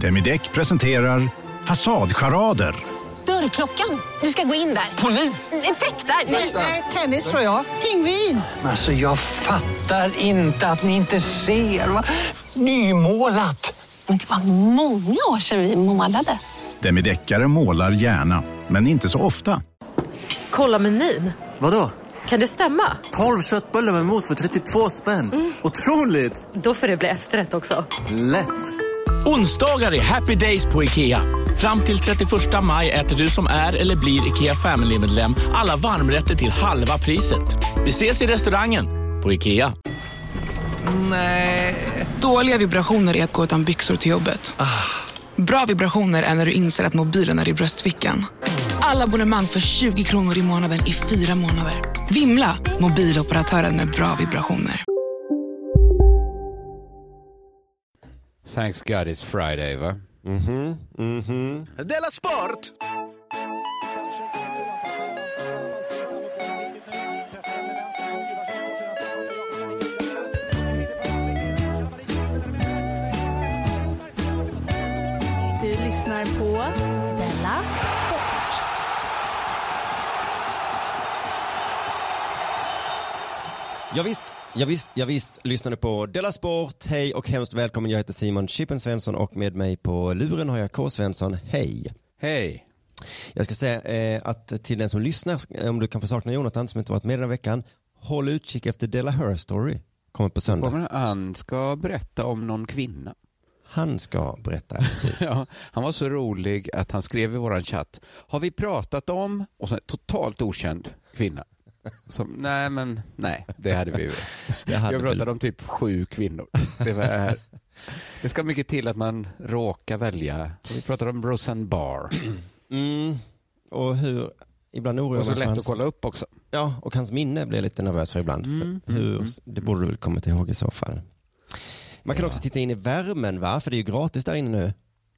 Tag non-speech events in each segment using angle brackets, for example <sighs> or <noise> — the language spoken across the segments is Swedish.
Demideck presenterar Fasadcharader. Dörrklockan. Du ska gå in där. Polis? Effektar? Nej, Nej, tennis tror jag. Pingvin. Alltså jag fattar inte att ni inte ser. Va? Nymålat! Men det var många år sedan vi målade. Demideckare målar gärna, men inte så ofta. Kolla menyn. Vadå? Kan det stämma? 12 köttbullar med mos för 32 spänn. Otroligt! Då får det bli efterrätt också. Lätt! Onsdagar är happy days på IKEA. Fram till 31 maj äter du som är eller blir IKEA Family-medlem alla varmrätter till halva priset. Vi ses i restaurangen på IKEA. Dåliga vibrationer är att gå utan byxor till jobbet. Bra vibrationer är när du inser att mobilen är i bröstfickan. Alla abonnemang för 20 kronor i månaden i fyra månader. Vimla! Mobiloperatören med bra vibrationer. Thanks God it's Friday, va? Mhm, mhm. Della Sport! Du lyssnar på Della Sport. Ja, visst, ja, visst, ja, visst, lyssnade på Della Sport. Hej och hemskt välkommen. Jag heter Simon Chippen Svensson och med mig på luren har jag K. Svensson. Hej. Hej. Jag ska säga eh, att till den som lyssnar, eh, om du kan få sakna Jonathan som inte varit med den här veckan, håll utkik efter Della Her Story. Kommer på söndag. Kommer, han ska berätta om någon kvinna. Han ska berätta, precis. <laughs> Ja, han var så rolig att han skrev i våran chatt, har vi pratat om, och så totalt okänd kvinna. Som, nej men, nej, det hade vi. Det <laughs> hade Jag pratade väl- om typ sju kvinnor. Det, var, det ska mycket till att man råkar välja. Vi pratade om Roseanne Barr. <clears throat> Mm. Och hur, ibland oroar Och så lätt för att hans, kolla upp också. Ja, och hans minne blir jag lite nervös för ibland. Mm, för hur, mm, Det borde du väl komma till ihåg i så fall. Man kan också titta in i värmen va, för det är ju gratis där inne nu.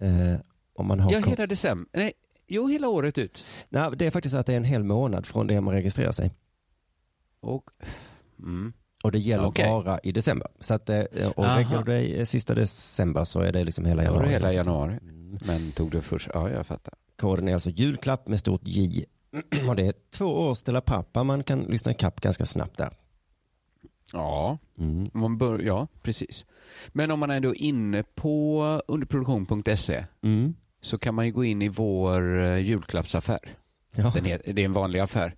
Eh, om man har Ja, hela december. Nej, jo, hela året ut. Nej, det är faktiskt så att det är en hel månad från det man registrerar sig. Och, mm. Och det gäller Okej. bara i december. Så att, eh, och registrerar du dig sista december så är det liksom hela Ja, januari. hela januari. Men tog du först? Ja, jag fattar. Koden är alltså julklapp med stort J. <clears throat> Och det är två års Della Pappa man kan lyssna ikapp ganska snabbt där. Ja, Mm. man bör, ja, precis. Men om man är då inne på underproduktion.se Mm. så kan man ju gå in i vår eh, julklappsaffär. Ja. Den är, det är en vanlig affär.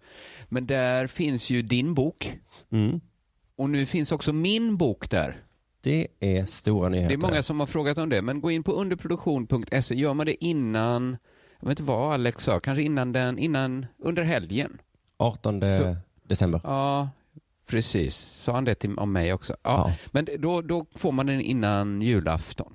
Men där finns ju din bok Mm. och nu finns också min bok där. Det är stora nyheter. Det är många som har frågat om det, men gå in på underproduktion.se. Gör man det innan, jag vet inte vad Alex sa, kanske innan den, innan, under helgen. 18 Så- december. Ja, precis. Sa han det till, om mig också? Ja. Ja. Men då, då får man den innan julafton.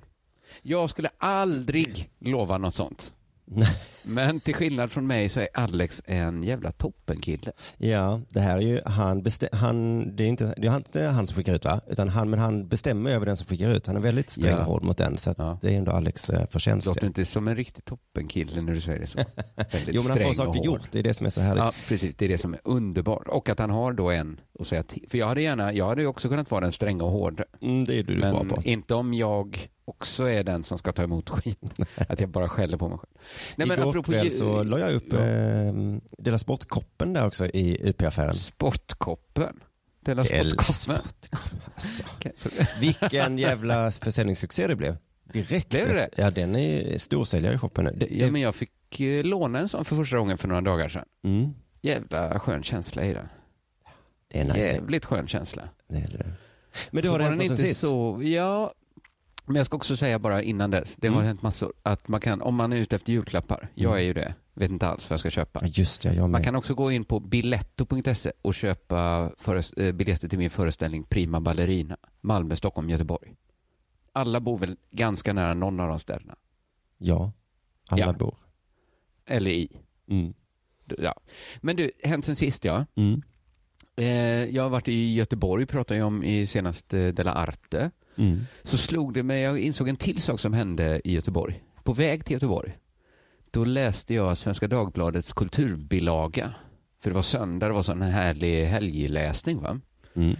Jag skulle aldrig lova något sånt. <laughs> Men till skillnad från mig så är Alex en jävla toppenkille. Ja, det här är ju han, han det är inte, det är inte han som skickar ut va? Utan han, men han bestämmer över den som skickar ut. Han är väldigt sträng Ja. och hård mot den. Så Ja. det är ändå Alex eh, förtjänst. Låter inte som en riktig toppenkille när du säger det så. <laughs> Väldigt Jo men han får saker gjort, det är det som är så härligt. Ja, precis. Det är det som är underbart. Och att han har då en att säga till. För jag hade gärna, jag hade ju också kunnat vara den stränga och hårda. Mm, det är du Men bra på. inte om jag också är den som ska ta emot skit. <laughs> att jag bara skäller på mig själv. Nej, men Igår kväll så la jag upp Ja. eh, Dela Sportkoppen där också i UP-affären. Sportkoppen. Dela sportkoppen. Alltså, <laughs> så- vilken <laughs> jävla försäljningssuccé det blev. Direkt. Blev det vet- Ja, den är storsäljare i shoppen nu. Det, Ja, det, men jag fick eh, låna en sån för första gången för några dagar sedan. mm, Jävla skön känsla i den. det är nice. det. Jävligt skön känsla. Det är det. Men du har det hänt något sen sist? så, ja, men jag ska också säga bara innan dess, det har Mm. hänt massor, att man kan, om man är ute efter julklappar, jag Mm. är ju det, vet inte alls vad jag ska köpa. Just det, jag Man med. kan också gå in på biletto.se och köpa eh, biljetter till min föreställning Prima Ballerina, Malmö, Stockholm, Göteborg. Alla bor väl ganska nära någon av de ställena, Ja, alla Ja. bor. eller i. Mm. Ja. Men du, hänt sen sist ja. Mm. Eh, jag har varit i Göteborg, pratade jag om i senaste Della Arte. Mm. Så slog det mig, jag insåg en till sak som hände i Göteborg. På väg till Göteborg, då läste jag Svenska Dagbladets kulturbilaga. För det var söndag, det var sån här härlig helgläsning va. Mm.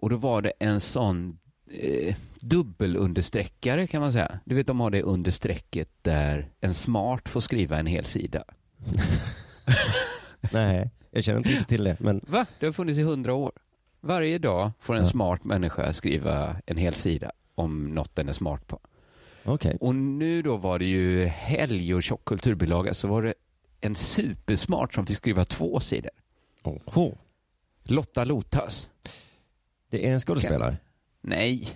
Och då var det en sån eh, dubbelunderstreckare kan man säga. Du vet, de har det understrecket där en smart får skriva en hel sida. <laughs> Nej, jag känner inte till det. Men Va? Det har funnits i hundra år. Varje dag får en smart människa skriva en hel sida om något den är smart på. okej. Och nu då var det ju helg och tjock kulturbilaga så var det en supersmart som fick skriva två sidor. Oho. Lotta Lotas. Det är en skådespelare? Nej,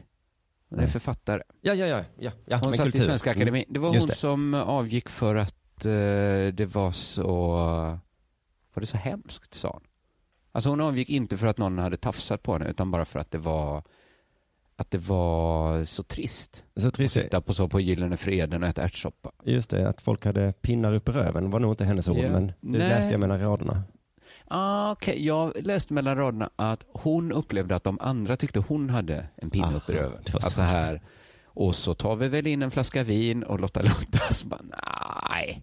hon är författare. Ja, ja, ja. ja, ja Hon satt i kultur. Svenska Mm. Akademin. Det var hon som avgick för att eh, det var så... Var det så hemskt, sa hon. Alltså hon avgick inte för att någon hade tafsat på henne, utan bara för att det var att det var så trist. Så trist. Att sitta på så på Gyllene Freden och äta ärtsoppa. Just det, att folk hade pinnar upp i röven var nog inte hennes ord, Ja. men det Nej. läste jag mellan raderna. Ah, Okej, jag läste mellan raderna att hon upplevde att de andra tyckte hon hade en pinne upp i Aha, röven. <laughs> var så. Här, och så tar vi väl in en flaska vin och Lotta <laughs> Lottas bara, nej,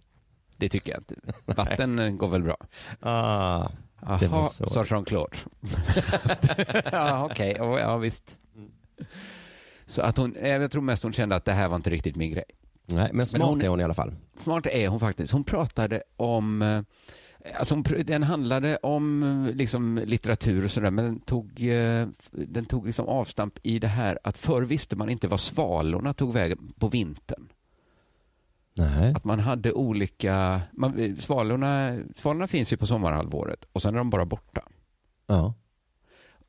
det tycker jag inte. <laughs> Vatten går väl bra. Ah, Jaha, så. sa Jean-Claude. <laughs> ja, okej, ja, ja visst. Så att hon, eh, jag tror mest hon kände att det här var inte riktigt min grej. nej, men smart hon- är hon i alla fall. Smart är hon faktiskt. Hon pratade om, eh, alltså hon, den handlade om eh, liksom litteratur och sådär, men den tog, den tog liksom avstamp i det här att förr visste man inte vad svalorna tog vägen på vintern. Nej. Att man hade olika, man, svalorna, svalorna finns ju på sommarhalvåret och sen är de bara borta. Ja.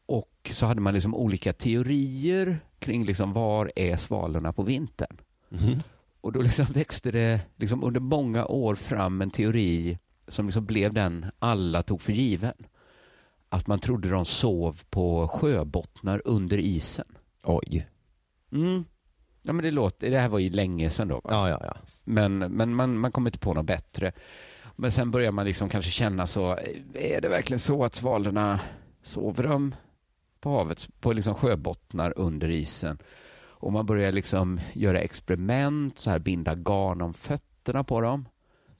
Och så hade man liksom olika teorier kring liksom var är svalorna på vintern. Mhm. Och då liksom växte det liksom under många år fram en teori som liksom blev den alla tog för given. Att man trodde de sov på sjöbottnar under isen. Oj. Mm. Ja, men det, låter, det här var ju länge sedan då. Va? Ja, ja, ja. Men, men man, man kom inte på något bättre. Men sen börjar man liksom kanske känna så, är det verkligen så att svalorna sover de på havet, på liksom sjöbottnar under isen? Och man börjar liksom göra experiment, så här binda garn om fötterna på dem.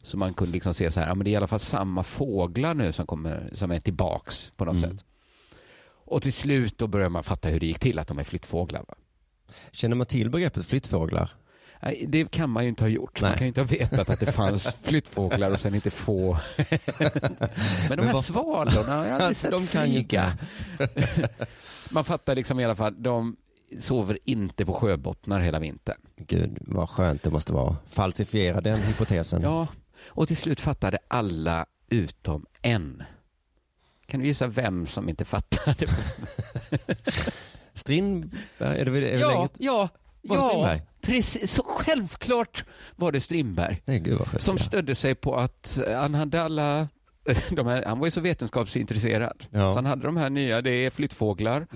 Så man kunde liksom se så här, ja men det är i alla fall samma fåglar nu som, kommer, som är tillbaks på något Mm. sätt. Och till slut då börjar man fatta hur det gick till att de är flyttfåglar. Va? Känner man till begreppet flyttfåglar? Nej, det kan man ju inte ha gjort. Man Nej. kan ju inte ha vetat att det fanns <laughs> flyttfåglar och sen inte få. Men de här vad- svalorna, jag har aldrig sett De kan flyga. Man fattar liksom i alla fall, de sover inte på sjöbottnar hela vintern. Gud, vad skönt det måste vara. Falsifiera den hypotesen. Ja, och till slut fattade alla utom en. Kan du gissa vem som inte fattade? <laughs> Strindberg, är det är det ja, länge? ja, Var det ja, Strindberg? Precis. Så självklart var det Strindberg. Nej, gud. Som stödde sig på att han hade alla de här, han var ju så vetenskapsintresserad. Ja. Mm. Så han hade de här nya, det är flyttfåglar.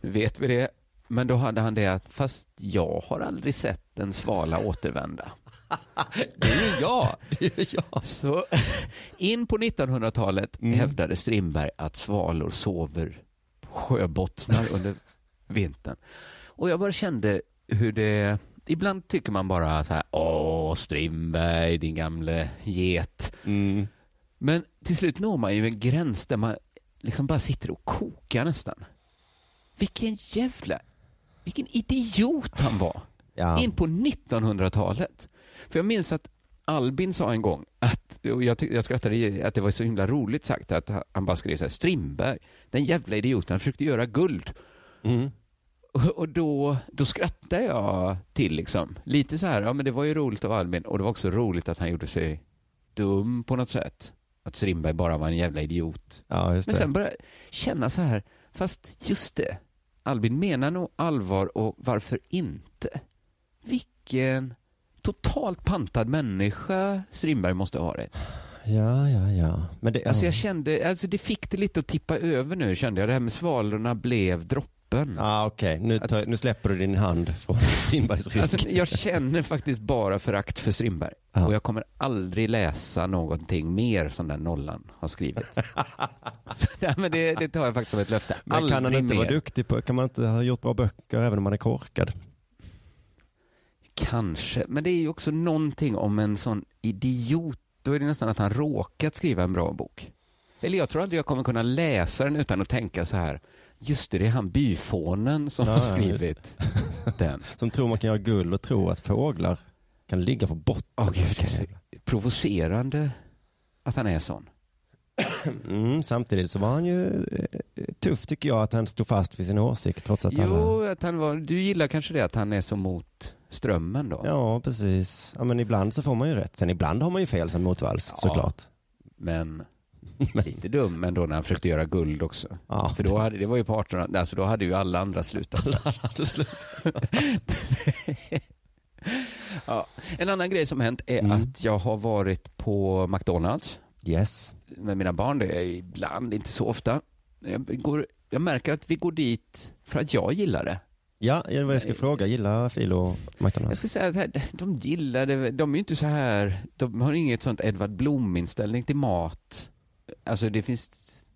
Nu vet vi det. Men då hade han det att, fast jag har aldrig sett en svala återvända. <laughs> Det är jag. <laughs> Det är jag. Så <laughs> in på 1900-talet Mm. hävdade Strindberg att svalor sover på sjöbottnar under vintern. Och jag bara kände hur det... Ibland tycker man bara så här, åh Strindberg, din gamle get. Mm. Men till slut når man ju en gräns där man liksom bara sitter och kokar nästan. Vilken jävla... Vilken idiot han var. Ja. In på 1900-talet. För jag minns att Albin sa en gång att, och jag, jag skrattade att det var så himla roligt sagt, att han- han bara skrev så här, Strindberg, den jävla idioten, han försökte göra guld. Mm. Och, då, då skrattade jag till liksom. Lite så här, ja men det var ju roligt av Albin och det var också roligt att han gjorde sig dum på något sätt. Att Strindberg bara var en jävla idiot. Ja, Men sen började jag känna så här, fast just det, Albin menar nog allvar och varför inte? Vilken totalt pantad människa Strindberg måste ha varit. Ja, ja, ja. Men det, Alltså ja. jag kände, alltså det fick det lite att tippa över nu kände jag. Det här med svalorna blev droppen. Ah, Okej, nu, tar- nu släpper du din hand från <laughs> Strindbergs rygg. Alltså, jag känner faktiskt bara förakt för Strindberg. Ja. Och jag kommer aldrig läsa någonting mer som den nollan har skrivit. <laughs> Så, ja, men det, det tar jag faktiskt som ett löfte. Men kan han Aldrig inte vara mer. duktig på, kan man inte ha gjort bra böcker även om man är korkad? Kanske, men det är ju också någonting om en sån idiot. Då är det nästan att han råkat skriva en bra bok. Eller jag tror aldrig jag kommer kunna läsa den utan att tänka så här. Just det, det är han byfånen som Ja, har skrivit den. <laughs> Som tror man kan göra guld och tror att fåglar kan ligga på botten. Åh gud, det är så provocerande att han är sån. Mm, samtidigt så var han ju eh, tuff tycker jag att han stod fast vid sin åsikt trots att alla... Jo, att han var, du gillar kanske det att han är så mot strömmen då? Ja, precis. Ja, men ibland så får man ju rätt. Sen ibland har man ju fel som motvalls, Ja. såklart. Men <laughs> lite dum ändå när han försökte göra guld också. Ja. För då hade, det var ju på 1800 alltså då hade ju alla andra slutat. Alla hade slutat. <laughs> ja. En annan grej som hänt är Mm. att jag har varit på McDonalds Yes. med mina barn. Det är ibland, inte så ofta. Jag, går, jag märker att vi går dit för att jag gillar det. Ja, det var jag ska fråga. Gillar Filo Jag McDonalds? ska säga att här, de gillar det, de är ju inte så här, de har inget sånt Edvard Blom-inställning till mat. Alltså det finns,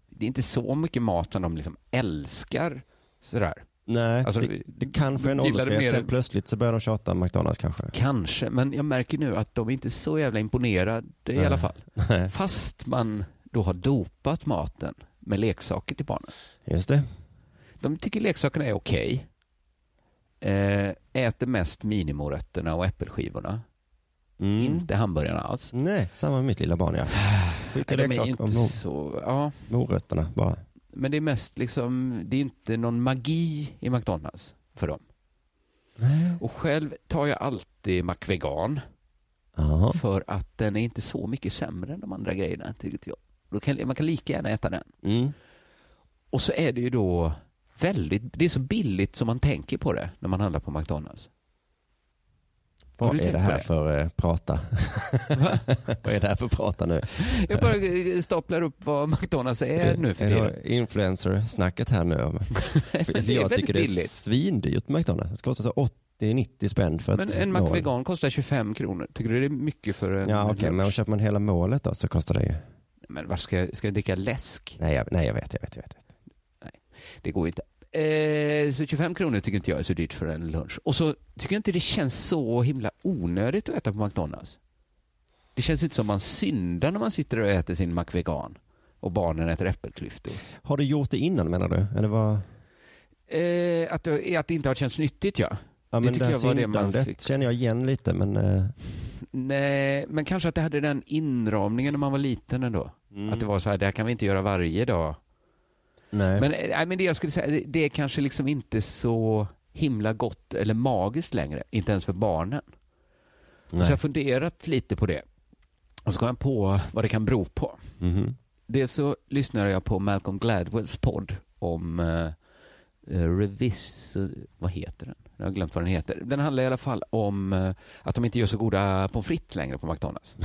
det är inte så mycket mat som de liksom älskar. Sådär. Nej, Alltså, det, det kanske är en mer- Sen plötsligt så börjar de tjata McDonalds kanske. Kanske, men jag märker nu att de är inte så jävla imponerade i Nej. alla fall. <laughs> Nej, Fast man då har dopat maten med leksaker till barnen. just det. De tycker leksakerna är okej. Eh, äter mest minimorötterna och äppelskivorna. Mm. Inte hamburgarna alls. Nej, samma med mitt lilla barn ja. <sighs> De är leksak inte om så, ja. morötterna bara. Men det är mest liksom, det är inte någon magi i McDonalds för dem. Och själv tar jag alltid McVegan för att den är inte så mycket sämre än de andra grejerna, tycker jag. Då kan, man kan lika gärna äta den. Mm. Och så är det ju då väldigt, det är så billigt som man tänker på det när man handlar på McDonalds. Vad är det här det? för eh, prata? <laughs> Vad är det här för prata nu? Jag bara eh, staplar upp vad McDonalds är nu för Är tiden. det influencer-snacket här nu? <laughs> För, jag tycker det är billigt. svindyrt McDonalds. Det kostar så 80-90 spänn för Men ett en mål. McVegan kostar 25 kronor. Tycker du det är mycket för en Ja okej, lunch? men köper man hela målet då så kostar det ju... Men varför ska, jag- ska jag dricka läsk? Nej jag, nej, jag vet, jag vet, jag vet. Det går inte. Eh, så 25 kronor tycker inte jag är så dyrt för en lunch. Och så tycker jag inte det känns så himla onödigt att äta på McDonalds. Det känns inte som man syndar när man sitter och äter sin McVegan och barnen äter äppelklyftor. Har du gjort det innan menar du? Eller vad? Eh, att, det, att det inte har känts nyttigt ja. Ja men det, tycker här jag var det man fick. känner jag igen lite men... Eh, Nej, men kanske att det hade den inramningen när man var liten ändå. Mm. Att det var så här, det här kan vi inte göra varje dag. Nej. Men, eh, nej, men det jag skulle säga, det, är kanske liksom inte så himla gott eller magiskt längre, inte ens för barnen. Så jag har nej. funderat lite på det. Och så kom jag på vad det kan bero på. Mhm. Dels så lyssnade jag på Malcolm Gladwells podd om uh, Revis... Vad heter den? Jag har glömt vad den heter. Den handlar i alla fall om eh, att de inte gör så goda pommes frites längre på McDonalds. <laughs>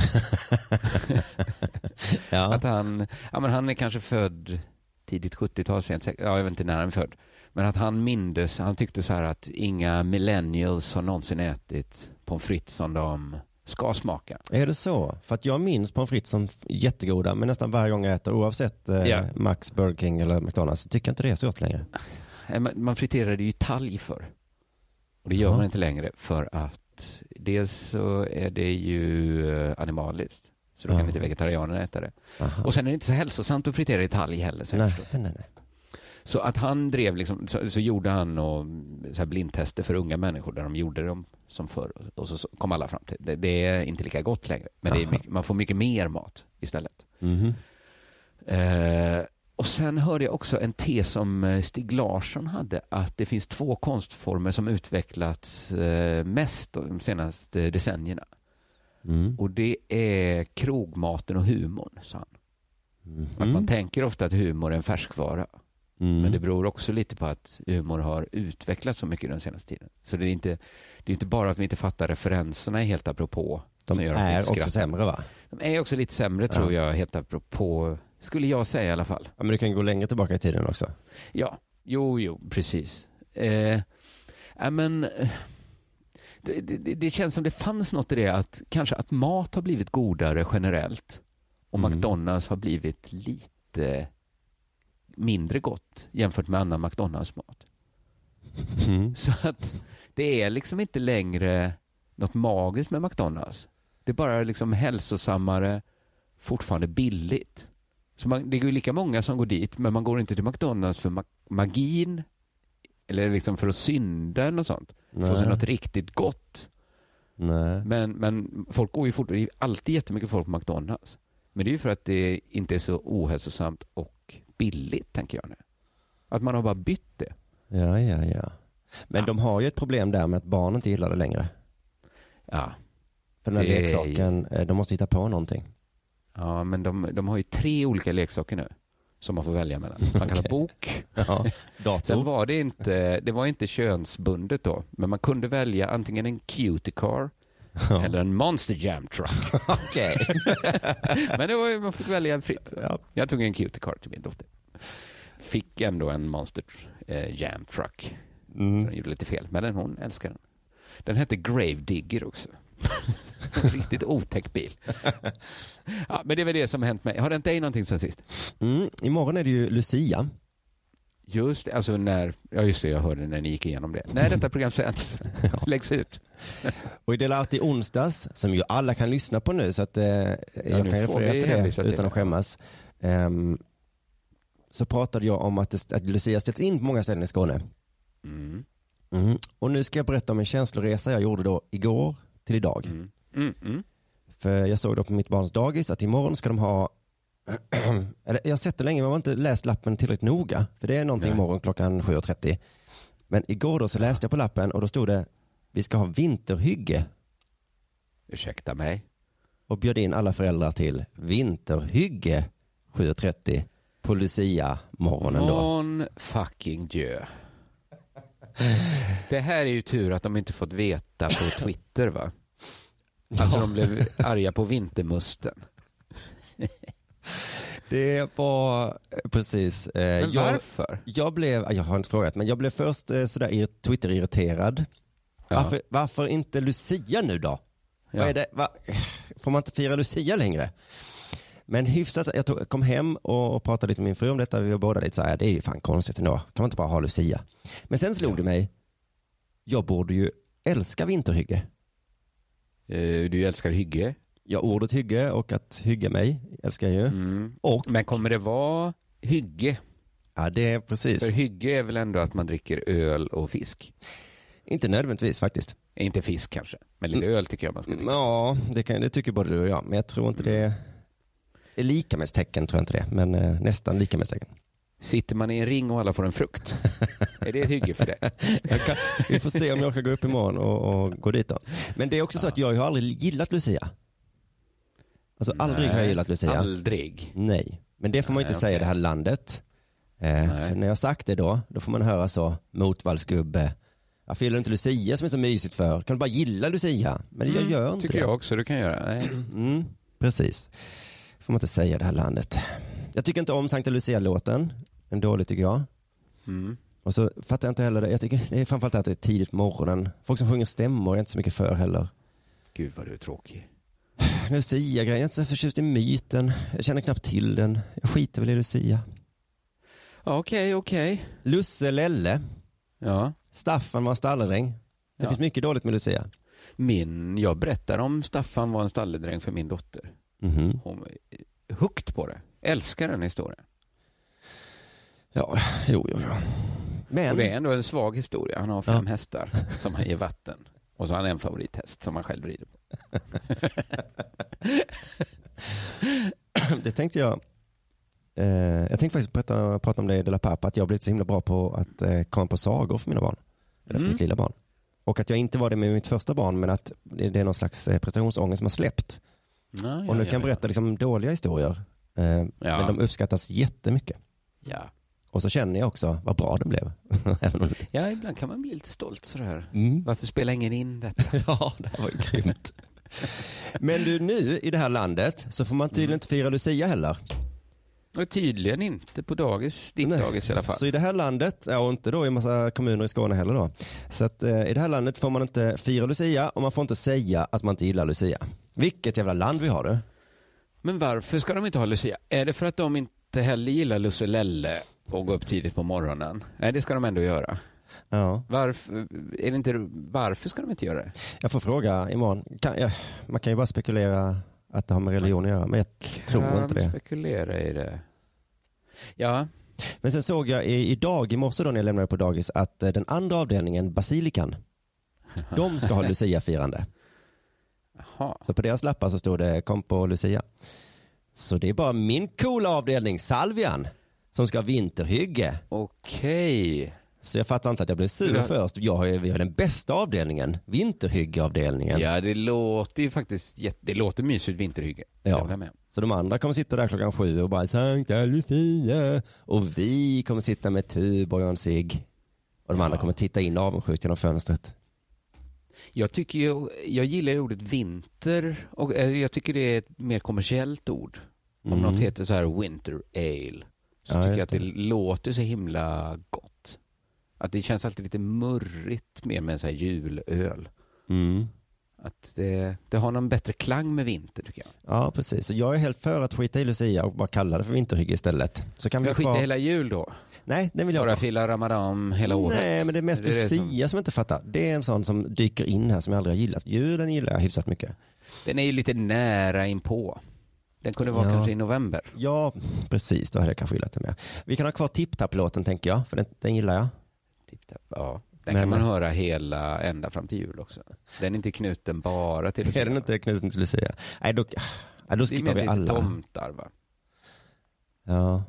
Ja. <laughs> Att han, ja, men han är kanske född tidigt 70-tal, sent ja, jag vet inte när han är född. Men att han mindes, han tyckte så här att inga millennials har någonsin ätit pommes frites som de ska smaka. Är det så? För att jag minns pommes frites som jättegoda men nästan varje gång jag äter oavsett eh, Ja. Max, Burger King eller McDonalds så tycker jag inte det är så gott längre. Man friterade ju talg för. Och det gör Ja. man inte längre för att dels så är det ju eh, animaliskt. Så då kan inte vegetarianerna äta det. Aha. Och sen är det inte så hälsosamt att fritera i talg heller. Så, Nej, nej, nej. så att han drev liksom, så, så gjorde han och, så här blindtester för unga människor där de gjorde dem som förr. Och så, så kom alla fram till det, det är inte lika gott längre. Men mycket, man får mycket mer mat istället. Mhm. Eh, och sen hörde jag också en tes som eh, Stig Larsson hade, att det finns två konstformer som utvecklats eh, mest de senaste decennierna. Mm. Och det är krogmaten och humorn, sa han. Att Mhm. man tänker ofta att humor är en färskvara. Mm. Men det beror också lite på att humor har utvecklats så mycket den senaste tiden. Så det är inte, det är inte bara att vi inte fattar referenserna helt apropå. De att är också skrattar. sämre va? De är också lite sämre tror jag, helt apropå, skulle jag säga i alla fall. Ja, men du kan gå längre tillbaka i tiden också. Ja, jo, jo, precis. Eh, ja, men, eh, det, det, det känns som det fanns något i det att kanske att mat har blivit godare generellt och Mm. McDonalds har blivit lite mindre gott jämfört med annan McDonalds-mat. Mm. <laughs> Så att det är liksom inte längre något magiskt med McDonalds. Det är bara liksom hälsosammare, fortfarande billigt. Så man, det är ju lika många som går dit, men man går inte till McDonalds för ma- magin eller liksom för att synda eller något sånt. Få sig Nej. något riktigt gott. Nej. Men, men folk går ju fort, det är alltid jättemycket folk på McDonalds. Men det är ju för att det inte är så ohälsosamt och billigt, tänker jag nu. Att man har bara bytt det. Ja, ja, ja. Men de har ju ett problem där med att barn inte gillar det längre. Ja, För den här Det leksaken, eh, de måste hitta på någonting. ja men de, de har ju tre olika leksaker nu som man får välja mellan. Man kan ha bok. <laughs> Ja, Sen dator. var det inte, det var inte könsbundet då, men man kunde välja antingen en cutie car eller en monster jam truck. <laughs> Okej. <laughs> Men det var, man fick välja fritt. Ja. Jag tog en cutie car till min dotter. Fick ändå en monster eh, jam truck. Så Mm. den gjorde lite fel, men den, hon älskar den. Den hette Grave Digger också. <laughs> Riktigt otäck bil. <laughs> Ja, men det är väl det som har hänt mig. Har det hänt dig någonting sen sist? Mm. Imorgon är det ju Lucia. Just det, alltså när, ja just det, jag hörde när ni gick igenom det. När detta program sänds, <laughs> läggs ut. Och i Dela Art i onsdags, som ju alla kan lyssna på nu, så att eh, jag nu kan referera till det till utan att skämmas. Ehm, så pratade jag om att, det, att Lucia ställts in på många ställen i Skåne. Mm. Mm. Och nu ska jag berätta om en känsloresa jag gjorde då igår till idag. Mm. Mm. Mm. För jag såg då på mitt barns dagis att imorgon ska de ha <clears throat> eller jag har sett det länge men jag har inte läst lappen tillräckligt noga. För det är någonting Nej. imorgon klockan 7.30. Men igår då så läste jag på lappen och då stod det vi ska ha vinterhygge Ursäkta mig. och bjöd in alla föräldrar till vinterhygge 7.30 på Lucia morgonen då. Mon fucking Dieu. <laughs> Det här är ju tur att de inte fått veta på Twitter va? Alltså de blev arga på vintermusten. <laughs> Det var eh, precis. eh, Men jag, varför? jag blev, jag har inte frågat, men jag blev först eh, sådär ir- Twitter-irriterad. Ja. Varför, varför inte Lucia nu då? Vad Ja. är det? Va? Får man inte fira Lucia längre? Men hyfsat, jag tog, kom hem och, pratade lite med min fru om detta. Vi var båda lite så här, det är ju fan konstigt ändå. Kan man inte bara ha Lucia? Men sen slog det mig, jag borde ju älska vinterhygge. Eh, Du älskar hygge. Ja, ordet hygge och att hygga mig älskar jag ju. Mm. Och, Men kommer det vara hygge? ja det är precis. För hygge är väl ändå att man dricker öl och fisk? Inte nödvändigtvis faktiskt. Inte fisk kanske, men lite öl tycker jag man ska dricka. Ja, det, kan, det tycker både du och jag. Men jag tror inte det är lika med tecken, tror jag inte det. Men eh, nästan lika med tecken. Sitter man i en ring och alla får en frukt? <laughs> är det ett hygge för kan, vi får se om jag kan gå upp imorgon och, och gå dit då. Men det är också så att jag har aldrig gillat Lucia. Alltså aldrig har jag gillat Lucia. Aldrig. Nej, men det får man Nej, inte säga i det här landet. Eh, för när jag har sagt det då, då får man höra så, motvallsgubbe. Jag fyller inte Lucia som är så mysigt för. Kan du bara gilla Lucia? Men jag gör inte Mm, Tycker det. jag också du kan göra. Nej. Mm, precis. får man inte säga i det här landet. Jag tycker inte om Sankta Lucia-låten. Är dålig tycker jag. Mm. Och så fattar jag inte heller det. Jag tycker det är framförallt att det är tidigt på morgonen. Folk som sjunger stämmor är jag inte så mycket för heller. Gud vad du är tråkig. <sighs> Lucia-grejen, jag är inte så förtjust i myten. Jag känner knappt till den. Jag skiter väl i Lucia. Ja, Okej, okej. Lusse Lelle. Ja. Staffan var en stalledräng. Det Ja. finns mycket dåligt med Lucia. Min, jag berättar om Staffan var en stalledräng för min dotter. Mhm. Hon är hooked på det. Älskar den historien. Ja, jo, jo, jo. Men, Och det är ändå en svag historia. Han har fem Ja. hästar som han ger vatten. Och så har han en favorithäst som han själv rider på. <laughs> det tänkte jag. Eh, jag tänkte faktiskt prata, prata om det i De La Pappa, att jag har blivit så himla bra på att eh, komma på sagor för mina barn. Eller för Mm. mitt lilla barn. Och att jag inte var det med mitt första barn, men att det, det är någon slags eh, prestationsångest som har släppt. Ja, och nu ja, kan ja, berätta liksom dåliga historier. Eh, Ja. Men de uppskattas jättemycket. Ja. Och så känner jag också vad bra det blev. <laughs> Ja, ibland kan man bli lite stolt sådär. mm. Varför spelar ingen in detta? <laughs> Ja, det här var ju grymt. Men du, nu i det här landet så får man tydligen inte fira Lucia heller. Och tydligen inte på dagis, ditt Nej. dagis i alla fall. Så i det här landet, ja, och inte då i en massa kommuner i Skåne heller då. Så att eh, i det här landet får man inte fira Lucia och man får inte säga att man inte gillar Lucia. Vilket jävla land vi har du. Men varför ska de inte ha Lucia? Är det för att de inte heller gillar Lusse Lelle och gå upp tidigt på morgonen? Nej, det ska de ändå göra. Ja, Varför, är det inte, varför ska de inte göra det? jag får fråga imorgon. Kan, ja, man kan ju bara spekulera att det har med religion att göra, men jag tror Kan inte det. spekulera i det. Ja, Men sen såg jag idag, i morse då när jag lämnade på dagis, att eh, den andra avdelningen, Basilikan, de ska ha <laughs> Lucia-firande. Så på deras lappar så står det kom på Lucia. Så det är bara min coola avdelning, Salvian, som ska ha vinterhygge. Okej. Så jag fattar inte att jag blev sur Ja. först. Jag har, ju- vi har den bästa avdelningen, vinterhyggeavdelningen. Ja, det låter ju faktiskt jätte... Det låter mysigt vinterhygge. Ja. Jag håller med. Så de andra kommer sitta där klockan sju och bara Sankta Lucia. Och vi kommer sitta med Tuborg och en cigg. Och de andra kommer titta in avundsjukt genom fönstret. Jag tycker ju, jag gillar ju ordet vinter och eh, jag tycker det är ett mer kommersiellt ord. Om Mm. något heter så här winter ale så Ja, tycker jag att det det. låter så himla gott. Att det känns alltid lite murrigt med med en så här julöl. Mm. Att det, det har någon bättre klang med vinter tycker jag. Ja, precis. Så jag är helt för att skita i Lucia och bara kalla det för vinterhygge istället. Så kan vi Vi ha skiter kvar... hela jul då? Nej, det vill jag Bara fila ramadan hela året? Nej, men det är mest Är det det som- Lucia som jag inte fattar. Det är en sån som dyker in här som jag aldrig har gillat. Julen gillar jag hyfsat mycket. Den är ju lite nära inpå. Den kunde vara Ja. kanske i november. Ja, precis. Då hade jag kanske gillat det mer. Vi kan ha kvar Tipp-Tapp-låten tänker jag, för den, den gillar jag. Tipp-tapp. Ja, den Men- kan man höra hela, ända fram till jul också. Den är inte knuten bara till <laughs> Är den inte knuten till Lucia? Nej, då, nej, då Det är skippar vi alla. tomtar va? Ja.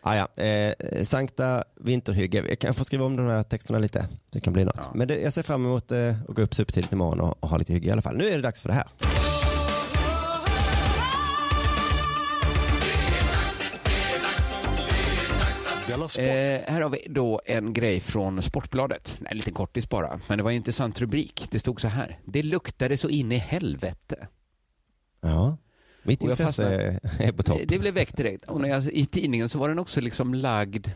Ah, ja. Eh, Sankta vinterhygge. Jag kan få skriva om de här texterna lite. Det kan bli något. Ja. Men det, jag ser fram emot eh, att gå upp supertidigt imorgon och, och ha lite hygge i alla fall. Nu är det dags för det här. Eh, här har vi då en grej från Sportbladet. Nej, en liten kortis bara, men det var en intressant rubrik. Det stod så här. Det luktade så in i helvete. Ja. Mitt intresse är på topp. Det blev väckt direkt. Och när jag, I tidningen så var den också liksom lagd.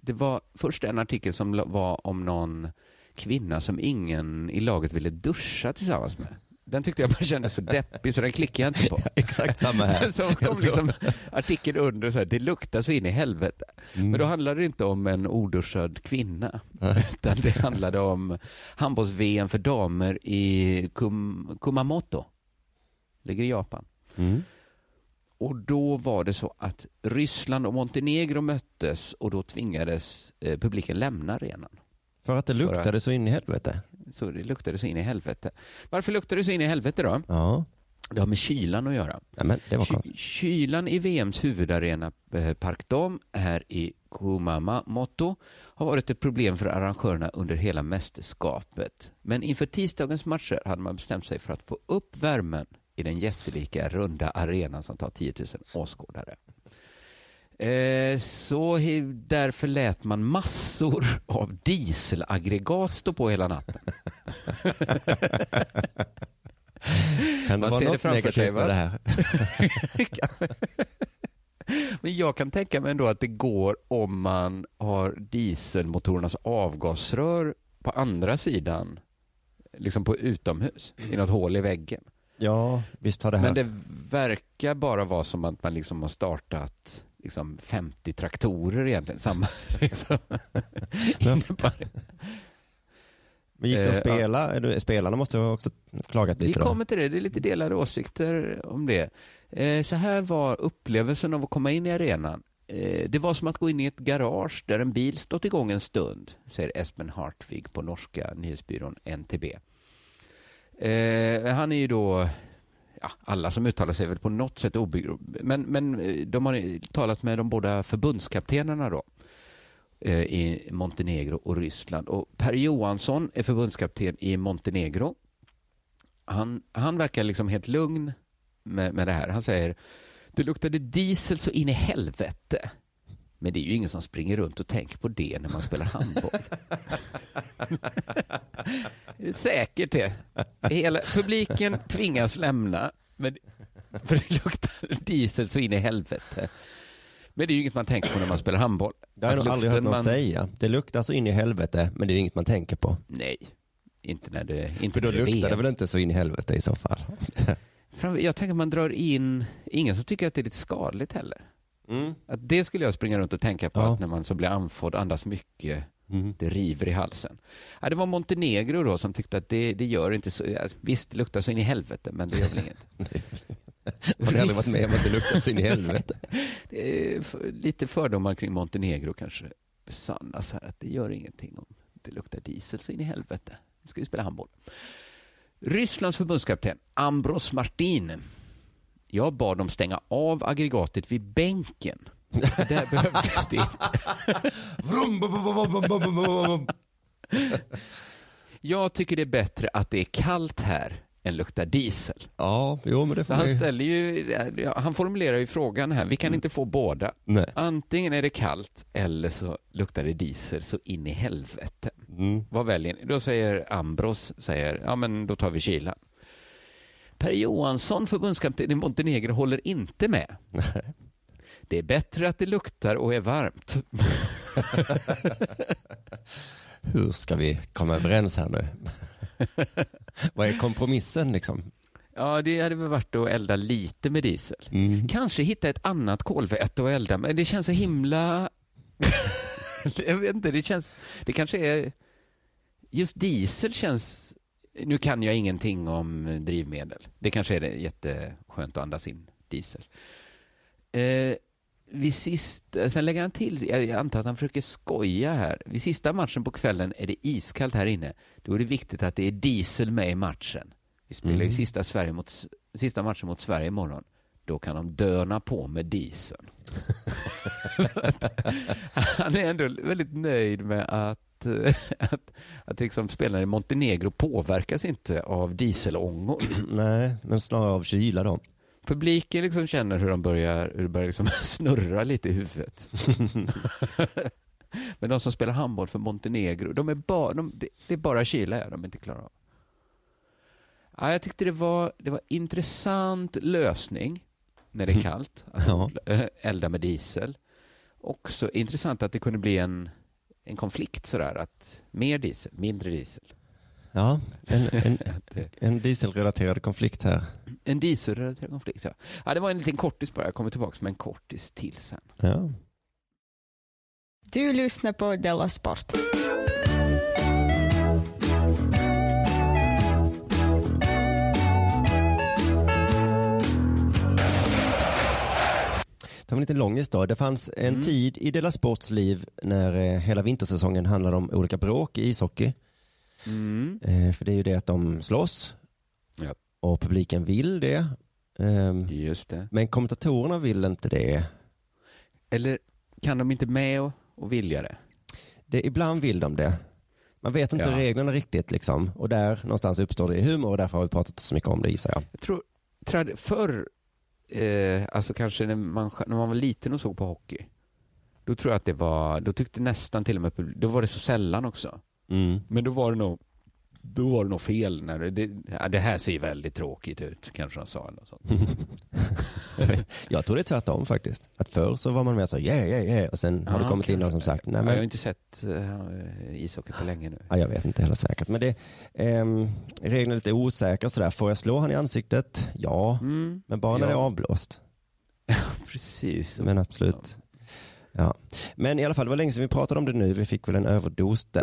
Det var först en artikel som var om någon kvinna som ingen i laget ville duscha tillsammans med. Den tyckte jag bara kändes så deppig så den klickade jag inte på. <laughs> Exakt samma här. <laughs> Så kom liksom artikeln under så här, det luktar så in i helvete. Mm. Men då handlade det inte om en oduschad kvinna. <laughs> Utan det handlade om handbolls-VM för damer i Kum, Kumamoto. Ligger i Japan. Mm. Och då var det så att Ryssland och Montenegro möttes och då tvingades eh, publiken lämna arenan. För att det luktade att- så in i helvete. Så det luktade så in i helvete. Varför luktade det så in i helvete då? Ja. Det har med kylan att göra. Nej, men det var Ky- konstigt. Kylan i VMs huvudarena eh, Park Dom här i Kumamoto har varit ett problem för arrangörerna under hela mästerskapet. Men inför tisdagens matcher hade man bestämt sig för att få upp värmen i den jättelika runda arenan som tar 10 000 åskådare. Eh, Så därför lät man massor av dieselaggregat stå på hela natten. <laughs> Kan det vara något sig, negativt va? med det här? <laughs> Men jag kan tänka mig ändå att det går om man har dieselmotorernas avgasrör på andra sidan, liksom på utomhus, i något hål i väggen. Ja, visst har det här. Men det verkar bara vara som att man liksom har startat liksom 50 traktorer egentligen. Samma, <laughs> liksom. <laughs> Men gick det att Eh, ja. spela? Du- Spelarna måste ha också klagat Vi lite då. kommer till det, det är lite delade åsikter om det. Eh, Så här var upplevelsen av att komma in i arenan. Eh, Det var som att gå in i ett garage där en bil stått igång en stund, säger Espen Hartvig på norska nyhetsbyrån NTB. Han är ju då, ja, alla som uttalar sig är väl på något sätt obegripliga. men, men eh, de har talat med de båda förbundskaptenerna då eh, i Montenegro och Ryssland. Och Per Johansson är förbundskapten i Montenegro han, han verkar liksom helt lugn med, med det här. Han säger, det luktade diesel så in i helvete. Men det är ju ingen som springer runt och tänker på det när man spelar handboll. <laughs> det är säkert det. Hela publiken tvingas lämna, men, för det luktar diesel så in i helvete. Men det är ju inget man tänker på när man spelar handboll. Det har jag nog aldrig hört någon man- säga. Det luktar så in i helvete, men det är inget man tänker på. Nej, inte när det... Inte För då det är luktar det väl inte så in i helvete i så fall. Jag tänker att man drar in, ingen som tycker att det är lite skadligt heller. Mm. Att det skulle jag springa runt och tänka på, Ja. att när man så blir andfådd, andas mycket, Mm. det river i halsen. Ja, det var Montenegro då som tyckte att det, det gör inte så, ja, visst det luktar så in i helvete, men det gör väl inget. <laughs> Har ni aldrig varit med om att det luktar så in i helvete? <laughs> För, lite fördomar kring Montenegro kanske besannas här. Att det gör ingenting om det luktar diesel så in i helvete. Nu ska vi spela handboll. Rysslands förbundskapten Ambros Martin. Jag bad dem stänga av aggregatet vid bänken. Där <laughs> behövdes det Jag tycker det är bättre att det är kallt här än luktar diesel. Ja, jo men det Så får han, ställer ju, han formulerar ju frågan här, vi kan inte få båda. Nej. Antingen är det kallt eller så luktar det diesel så in i helvete. Mm. Vad väljer ni? Då säger Ambros, säger, ja men då tar vi kylan. Per Johansson, förbundskapten i Montenegro, håller inte med. Det är bättre att det luktar och är varmt. <laughs> Hur ska vi komma överens här nu? <laughs> Vad är kompromissen liksom? Ja, det hade väl varit att elda lite med diesel. Mm. Kanske hitta ett annat kolväte att elda med. Det känns så himla... <laughs> jag vet inte, det känns... Det kanske är... Just diesel känns... Nu kan jag ingenting om drivmedel. Det kanske är det jätteskönt att andas in diesel. Eh, vid sista, sen lägger han till, jag antar att han försöker skoja här. Vid sista matchen på kvällen är det iskallt här inne. Då är det viktigt att det är diesel med i matchen. Vi spelar ju Mm. sista, Sverige mot, sista matchen mot Sverige imorgon. Då kan de döna på med diesel. <laughs> <laughs> Han är ändå väldigt nöjd med att, eh, att, att liksom spelarna i Montenegro påverkas inte av dieselångor. <clears throat> Nej, men snarare av kyla då. Publiken liksom känner hur de börjar, hur det börjar liksom <laughs> snurra lite i huvudet. <laughs> Men de som spelar handboll för Montenegro, de är bara, de, det är bara kyla de inte klarar av. Ja, jag tyckte det var, det var intressant lösning när det är <laughs> kallt, att Ja. eh, elda med diesel. Också intressant att det kunde bli en, en konflikt sådär, att mer diesel, mindre diesel. Ja, en, <laughs> en, eh, en dieselrelaterad konflikt här. En dieselrelaterad konflikt, ja. ja. Det var en liten kortis bara, jag kommer tillbaka med en kortis till sen. Ja. Du lyssnar på Della Sport. Det var en lite lång historia. Det fanns en Mm. tid i Dela Sports liv när eh, hela vintersäsongen handlade om olika bråk i ishockey. Mm. Eh, för det är ju det att de slåss Ja. och publiken vill det. Ehm, Just det. men kommentatorerna vill inte det. Eller kan de inte med och, och vilja det? det. Ibland vill de det. Man vet inte Ja. reglerna riktigt liksom. Och där någonstans uppstår det humor och därför har vi pratat så mycket om det gissar jag. Jag tror, förr, eh, alltså kanske när man, när man var liten och såg på hockey, då tror jag att det var, då tyckte nästan till och med, då var det så sällan också. Mm. Men då var det nog, då var det nog fel när det, det, ja, det här ser väldigt tråkigt ut, kanske de sa. Eller sånt. <laughs> jag tror det är tvärtom faktiskt. Att förr så var man mer så yeah, yeah, yeah. Och sen har det Ja, kommit in någon som sagt, nej Ja, Jag har men inte sett uh, ishockey på länge nu. Ja, jag vet inte heller säkert. Men det, ehm, reglerna är lite osäkra sådär. Får jag slå han i ansiktet? Ja, Mm, men bara när det är <laughs> Ja. avblåst. precis. Men absolut. Ja. Men i alla fall, det var länge sedan vi pratade om det nu. Vi fick väl en överdos där.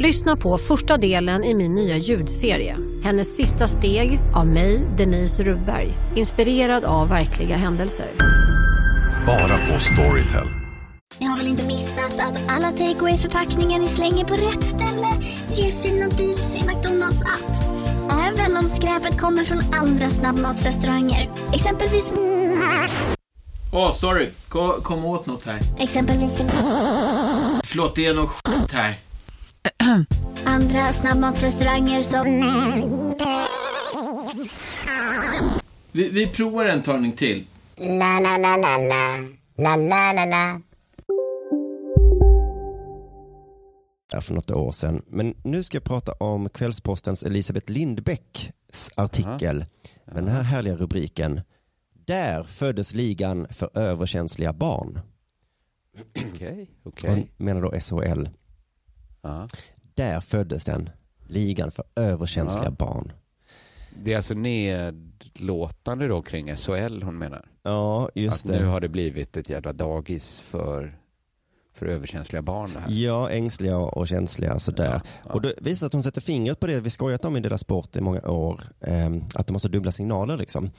Lyssna på första delen i min nya ljudserie. Hennes sista steg av mig, Denise Rubberg. Inspirerad av verkliga händelser. Bara på Storytel. Ni har väl inte missat att alla takeaway förpackningar ni slänger på rätt ställe ger fina deals i McDonalds app. Även om skräpet kommer från andra snabbmatsrestauranger. Exempelvis... Åh, sorry. Kom, kom åt något här. Exempelvis... Förlåt, det är något skit här. Andra snabbmatsrestauranger som... Vi, vi provar en talning till. La, la, la, la, la. La, la, la, la. där för något år sedan. Men nu ska jag prata om Kvällspostens Elisabeth Lindbäcks artikel. med Den här härliga rubriken. Där föddes ligan för överkänsliga barn. Okej, okej. Hon menar då SHL. Ja. Där föddes den, ligan för överkänsliga Ja. barn. Det är alltså nedlåtande då kring SHL hon menar? Ja, just att det. nu har det blivit ett jävla dagis för, för överkänsliga barn det här. Ja, ängsliga och känsliga sådär. Och det visar att hon sätter fingret på det vi skojat om i Dela Sport i många år. Eh, att de har så dubbla signaler liksom.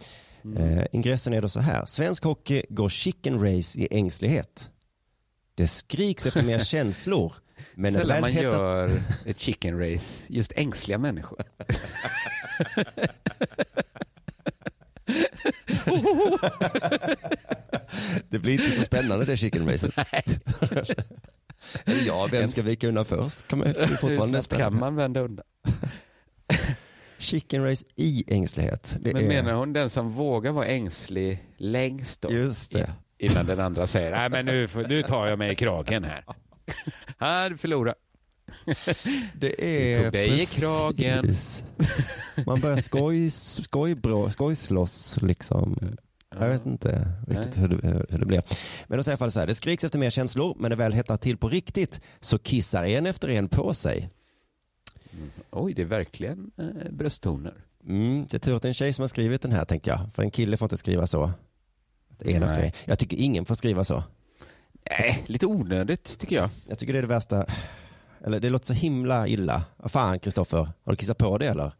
Eh, ingressen är då så här. Svensk hockey går chicken race i ängslighet. Det skriks efter mer <laughs> känslor. Men Sällan man gör ett chicken race, just ängsliga människor. <laughs> Det blir inte så spännande det chicken racet. Eller ja, vem ska vika undan först? Kan man, fortfarande kan man vända undan? <laughs> Chicken race i ängslighet. Det Men är... menar hon den som vågar vara ängslig längst då? Just det. Innan den andra säger, nej men nu, nu tar jag mig i kragen här. <laughs> Här, förlora. <laughs> Det är tog dig i kragen. <laughs> Man börjar skoj, skojbrå, skojslåss liksom. Jag vet inte riktigt hur det, hur det blir. Men då säger jag i alla fall så här, det skriks efter mer känslor, men när det väl hettar till på riktigt så kissar en efter en på sig. Oj, det är verkligen eh, brösttoner. Mm, det är tur att det är en tjej som har skrivit den här tänkte jag, för en kille får inte skriva så. En Nej. efter en. Jag tycker ingen får skriva så. Nej, lite onödigt tycker jag. Jag tycker det är det värsta, eller det låter så himla illa. Vad fan Kristoffer, har du kissat på det eller?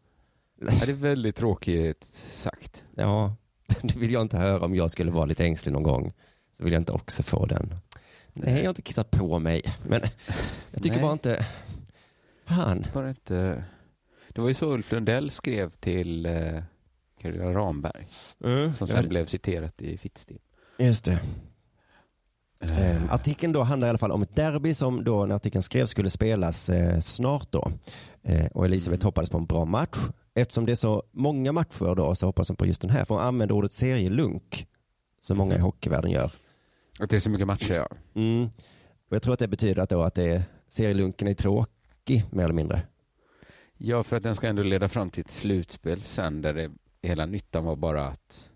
Ja, det är väldigt tråkigt sagt. Ja, <laughs> det vill jag inte höra om jag skulle vara lite ängslig någon gång. Så vill jag inte också få den. Nej, jag har inte kissat på mig. Men <laughs> jag tycker Nej. bara inte... Fan. Bara inte... Det var ju så Ulf Lundell skrev till eh, Carolina Ramberg. Mm, som det sen var- blev citerat i Fittstim. Just det. Eh, Eh, artikeln då handlar i alla fall om ett derby som då när artikeln skrevs skulle spelas eh, snart då. Eh, och Elisabeth hoppades på en bra match. Eftersom det är så många matcher då så hoppas hon på just den här. För hon använder ordet serielunk. Som många i hockeyvärlden gör. Att det är så mycket matcher, ja. Mm. Och jag tror att det betyder att, då att det är, serielunken är tråkig mer eller mindre. Ja, för att den ska ändå leda fram till ett slutspel sen där det, hela nyttan var bara att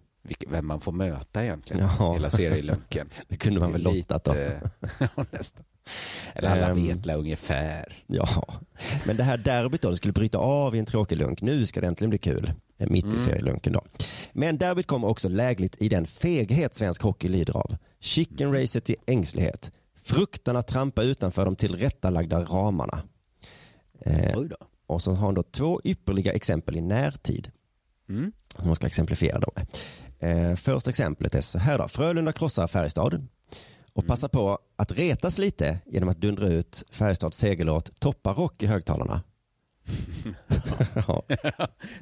vem man får möta egentligen. Ja. Hela serielunken. <laughs> Det kunde man väl lottat då. <laughs> nästan. Eller alla Ehm. vet la ungefär. Ja, men det här derbyt då, det skulle bryta av i en tråkig lunk. Nu ska det äntligen bli kul. eh, Mitt i Mm. serielunken då. Men derbyt kommer också lägligt i den feghet svensk hockey lider av. Chicken-racet i ängslighet. Fruktan att trampa utanför de tillrättalagda ramarna. Eh, och så har hon då två ypperliga exempel i närtid. Mm. Som hon ska exemplifiera då med. Eh, första exemplet är så här då. Frölunda krossar Färjestad och passar på att retas lite genom att dundra ut Färjestads segerlåt Toppa rock i högtalarna. <laughs> ja.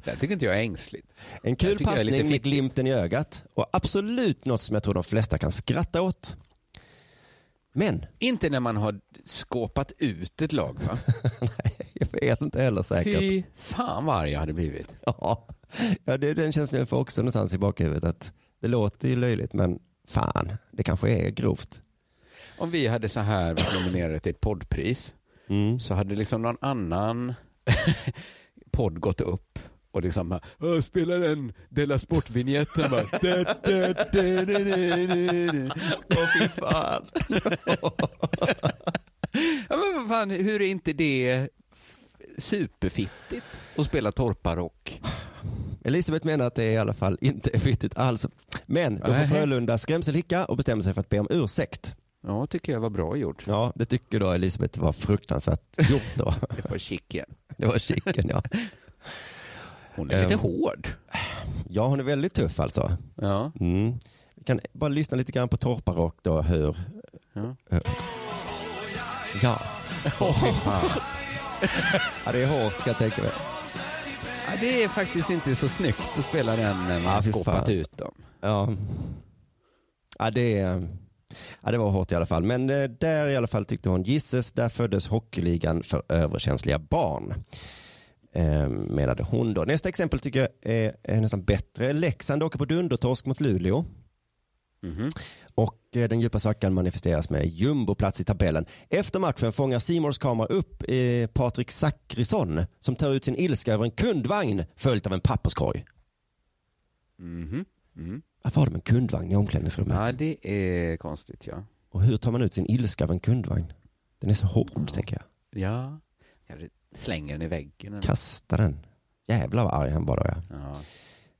Det tycker inte jag är ängsligt. En kul passning med glimten i ögat och absolut något som jag tror de flesta kan skratta åt. Men, Inte när man har skåpat ut ett lag, va? <laughs> jag vet inte heller säkert. Fy fan vad arg jag hade blivit. <laughs> Ja, ja det är den känslan jag får också någonstans i bakhuvudet. Att det låter ju löjligt men fan, det kanske är grovt. Om vi hade så här varit nominerade till ett poddpris Mm. så hade liksom någon annan <laughs> podd gått upp och liksom bara, "Åh, spela den Della Sport-vinjetten bara. Åh fy fan. <laughs> ja, men vad fan, hur är inte det superfittigt att spela torparrock? Elisabeth menar att det i alla fall inte är fittigt alls. Men då får. Frölunda skrämselhicka och bestämmer sig för att be om ursäkt. Ja, tycker jag var bra gjort. Ja, det tycker då Elisabeth var fruktansvärt gjort då. <laughs> Det var chicken. Det var chicken ja. <laughs> Hon är lite Ehm, hård. Ja, hon är väldigt tuff alltså. Ja. Mm. Vi kan bara lyssna lite grann på torparrock då hur... Ja. hur- Ja. Ja, det är hårt kan jag tänka mig. Ja, det är faktiskt inte så snyggt att spela den när man har fy skåpat ut dem. Ja. Ja, det, ja, det var hårt i alla fall. Men eh, där i alla fall tyckte hon gisses, där föddes hockeyligan för överkänsliga barn. Eh, menade hon då. Nästa exempel tycker jag är, är nästan bättre. Leksand åker på dundertorsk mot Luleå. Mhm. Och eh, den djupa svackan manifesteras med jumboplats i tabellen. Efter matchen fångar Simors kamera upp eh, Patrik Zackrisson som tar ut sin ilska över en kundvagn följt av en papperskorg. Mhm. Mm. Varför har de en kundvagn i omklädningsrummet? Ja, det är konstigt ja. Och hur tar man ut sin ilska av en kundvagn? Den är så hård, tänker jag. Ja, kanske slänger den i väggen. eller- Kasta den. Jävlar vad arg han var då, ja. Ja.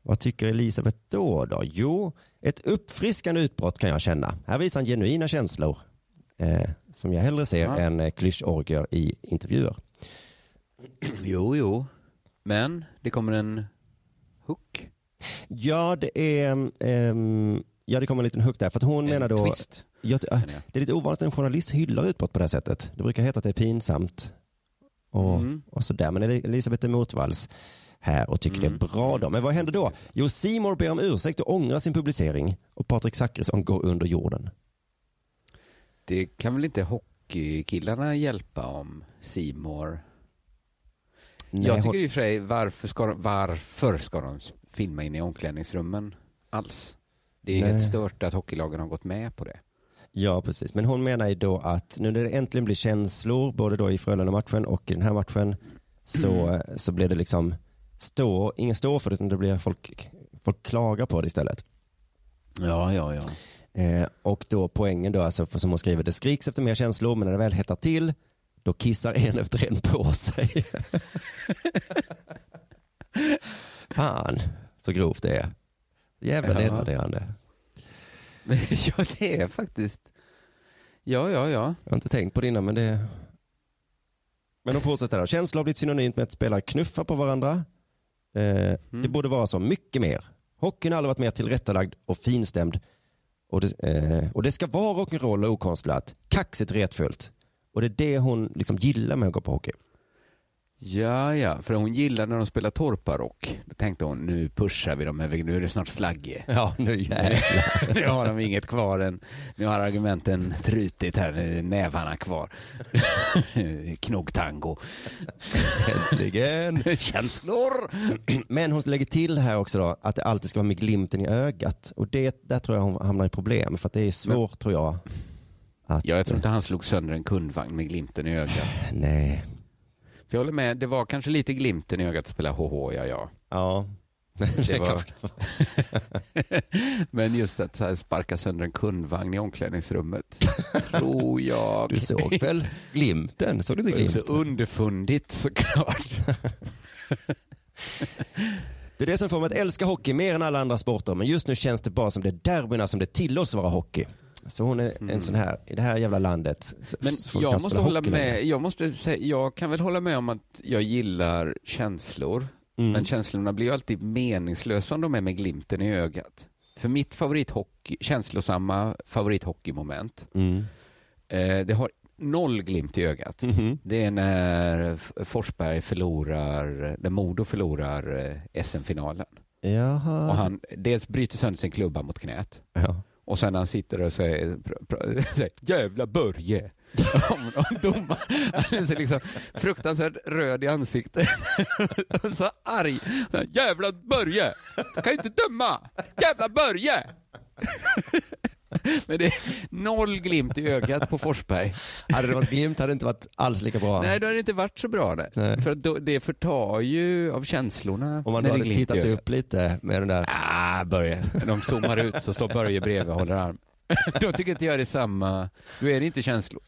Vad tycker Elisabeth då, då? Jo, ett uppfriskande utbrott kan jag känna. Här visar han genuina känslor. Eh, som jag hellre ser Ja. än eh, klyschorgier i intervjuer. Jo, jo. Men det kommer en hook. Ja, det är... ehm, ja, det kommer en liten hook där. För att hon En menar då... twist, jag. det är lite ovanligt att en journalist hyllar utbrott på det här sättet. Det brukar heta att det är pinsamt. Och, Mm. och sådär. Men Elisabeth är motvalls här och tycker Mm. det är bra då. Men vad händer då? Jo, Simor ber om ursäkt och ångrar sin publicering. Och Patrik Zackrisson går under jorden. Det kan väl inte hockeykillarna hjälpa om Simor. Jag tycker hon- i och för sig, varför ska, de, varför ska de filma in i omklädningsrummen alls? Det är Nej. helt stört att hockeylagen har gått med på det. Ja, precis. Men hon menar ju då att nu när det äntligen blir känslor, både då i Frölunda-matchen och i den här matchen, så, så blir det liksom stå, ingen står för det, utan det blir folk, folk klagar på det istället. Ja, ja, ja. Eh, och då poängen då, alltså, för som hon skriver, det skriks efter mer känslor, men när det väl hettar till, då kissar en <laughs> efter en på sig. <laughs> Fan, så grovt det är. Jävla Ja. nedvärderande. <laughs> ja, det är faktiskt... Ja, ja, ja. Jag har inte tänkt på det innan, men det... Men de fortsätter då. Känslor har blivit synonymt med att spelare knuffar på varandra. Eh, Det borde vara så mycket mer. Hockeyn har aldrig varit mer tillrättalagd och finstämd. Och det, eh, och det ska vara rock'n'roll och okonstlat. Kaxigt och retfullt. Och det är det hon liksom gillar med att gå på hockey. Ja, ja, för hon gillar när de spelar torparrock. Då tänkte hon, nu pushar vi dem nu är det snart slagge. <laughs> Ja, nu jävlar. <laughs> nu har de inget kvar än, nu har argumenten trutit här, nu är nävarna kvar. <laughs> Knogtango. Äntligen. Känslor. <clears throat> Men hon lägger till här också då att det alltid ska vara med glimten i ögat. Och det, där tror jag hon hamnar i problem. För att det är svårt tror jag. Att, Ja, jag tror inte han slog sönder en kundvagn med glimten i ögat. Nej. Jag håller med, det var kanske lite glimten i ögat att spela HH, ja, ja. Ja. Det <laughs> var... <laughs> Men just att så här sparka sönder en kundvagn i omklädningsrummet, <laughs> tror jag. Du såg väl glimten? Såg du inte är så glimten? underfundigt såklart. Det är det som får mig att älska hockey mer än alla andra sporter. Men just nu känns det bara som det är derbyna som det tillåts vara hockey. Så hon är en sån här, i det här jävla landet. Men jag måste hålla med, jag måste säga, jag kan väl hålla med om att jag gillar känslor. Mm. Men känslorna blir ju alltid meningslösa om de är med glimten i ögat. För mitt favorithockey, känslosamma favorithockeymoment, Mm. eh, det har noll glimt i ögat. Mhm. Det är när Forsberg förlorar, när Modo förlorar eh, SM-finalen. Jaha. Och han dels bryter sönder sin klubba mot knät. Ja. Och sen när han sitter och säger, <laughs> säger jävla Börje. <laughs> om, om domaren. Han är liksom fruktansvärt röd i ansiktet. <laughs> så arg. Jävla Börje! Kan inte döma! Jävla Börje! <laughs> Men det är noll glimt i ögat på Forsberg. Hade det varit glimt hade det inte varit alls lika bra. Nej, då hade det inte varit så bra det. Nej. För då, det förtar ju av känslorna. Om man hade tittat upp lite med den där. Ah, Börje. De zoomar ut så står Börje bredvid och håller arm. <laughs> Då tycker inte jag det är samma, då är det inte känslor.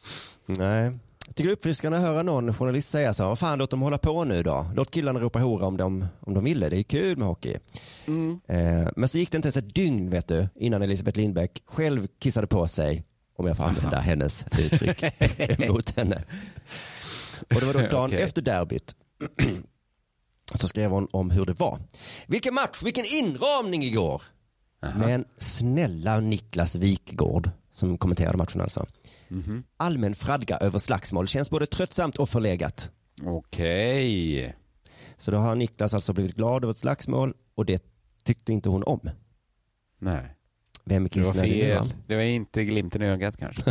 Nej. Tycker det är uppfriskande att höra någon journalist säga så. Vad fan, låt dem hålla på nu då. Låt killarna ropa hora om de, om de ville. Det är kul med hockey. Mm. Eh, men så gick det inte ens ett dygn vet du, innan Elisabeth Lindbäck själv kissade på sig, om jag får använda hennes uttryck, <laughs> emot henne. Och det var då <laughs> dagen Okej. efter derbyt. <clears throat> Så skrev hon om hur det var. Vilken match, vilken inramning igår! Men snälla Niklas Wikgård, som kommenterade matchen alltså. Mhm. Allmän fradga över slagsmål känns både tröttsamt och förlegat. Okej. Så då har Niklas alltså blivit glad över ett slagsmål och det tyckte inte hon om. Nej. Vem är Det kissnödig nu? Det var inte glimten i ögat kanske.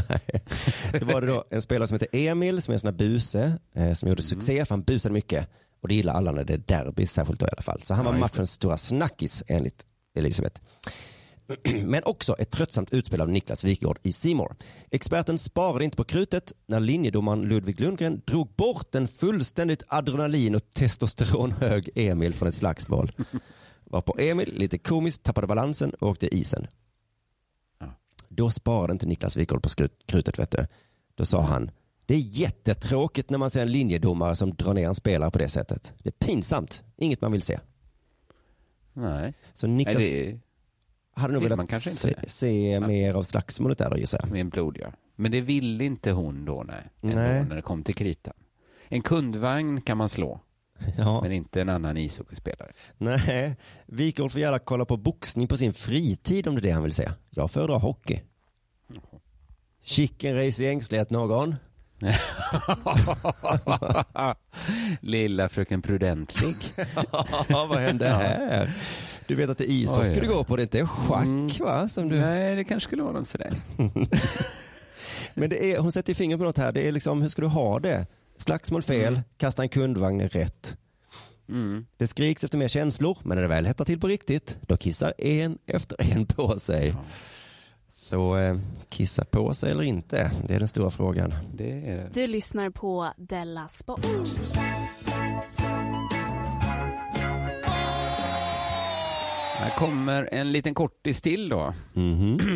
<laughs> Då var det då en spelare som heter Emil som är en sån här buse eh, som gjorde succé för han busade mycket och det gillar alla när det är derby särskilt då i alla fall. Så han Ja, var just det. matchens stora snackis enligt Elisabeth. <clears throat> Men också ett tröttsamt utspel av Niklas Wikgård i Simor. Experten sparade inte på krutet när linjedomaren Ludvig Lundgren drog bort en fullständigt adrenalin och testosteronhög Emil från ett slagsmål. <laughs> Var på Emil lite komiskt tappade balansen och åkte isen. Då sparade inte Niklas Wikholm på krutet, vet du. Då sa han, det är jättetråkigt när man ser en linjedomare som drar ner en spelare på det sättet. Det är pinsamt, inget man vill se. Nej. Så Niklas Nej, hade nog vill velat man kanske se, inte. se mer av slagsmålet där då gissar jag. Med en blod, ja. Men det ville inte hon då, nej. Nej. När det kom till kritan. En kundvagn kan man slå, <laughs> Ja. men inte en annan ishockeyspelare. Nej, Wikholm får gärna kolla på boxning på sin fritid om det är det han vill se. Jag föredrar hockey. Chicken race i ängslighet någon? <laughs> Lilla fröken Prudentlig. <laughs> Ja, vad hände här? Du vet att det är ishockey Oj, du går på, det är inte schack va? Som du... Nej, det kanske skulle vara något för dig. <laughs> Men det är, hon sätter ju fingret på något här. Det är liksom, hur ska du ha det? Slagsmål fel, kasta en kundvagn är rätt. Mm. Det skriks efter mer känslor, men när det väl hettar till på riktigt, då kissar en efter en på sig. Så eh, kissa på sig eller inte, det är den stora frågan. Det är det. Du lyssnar på Della Sport. Här kommer en liten kortis till då. <clears throat>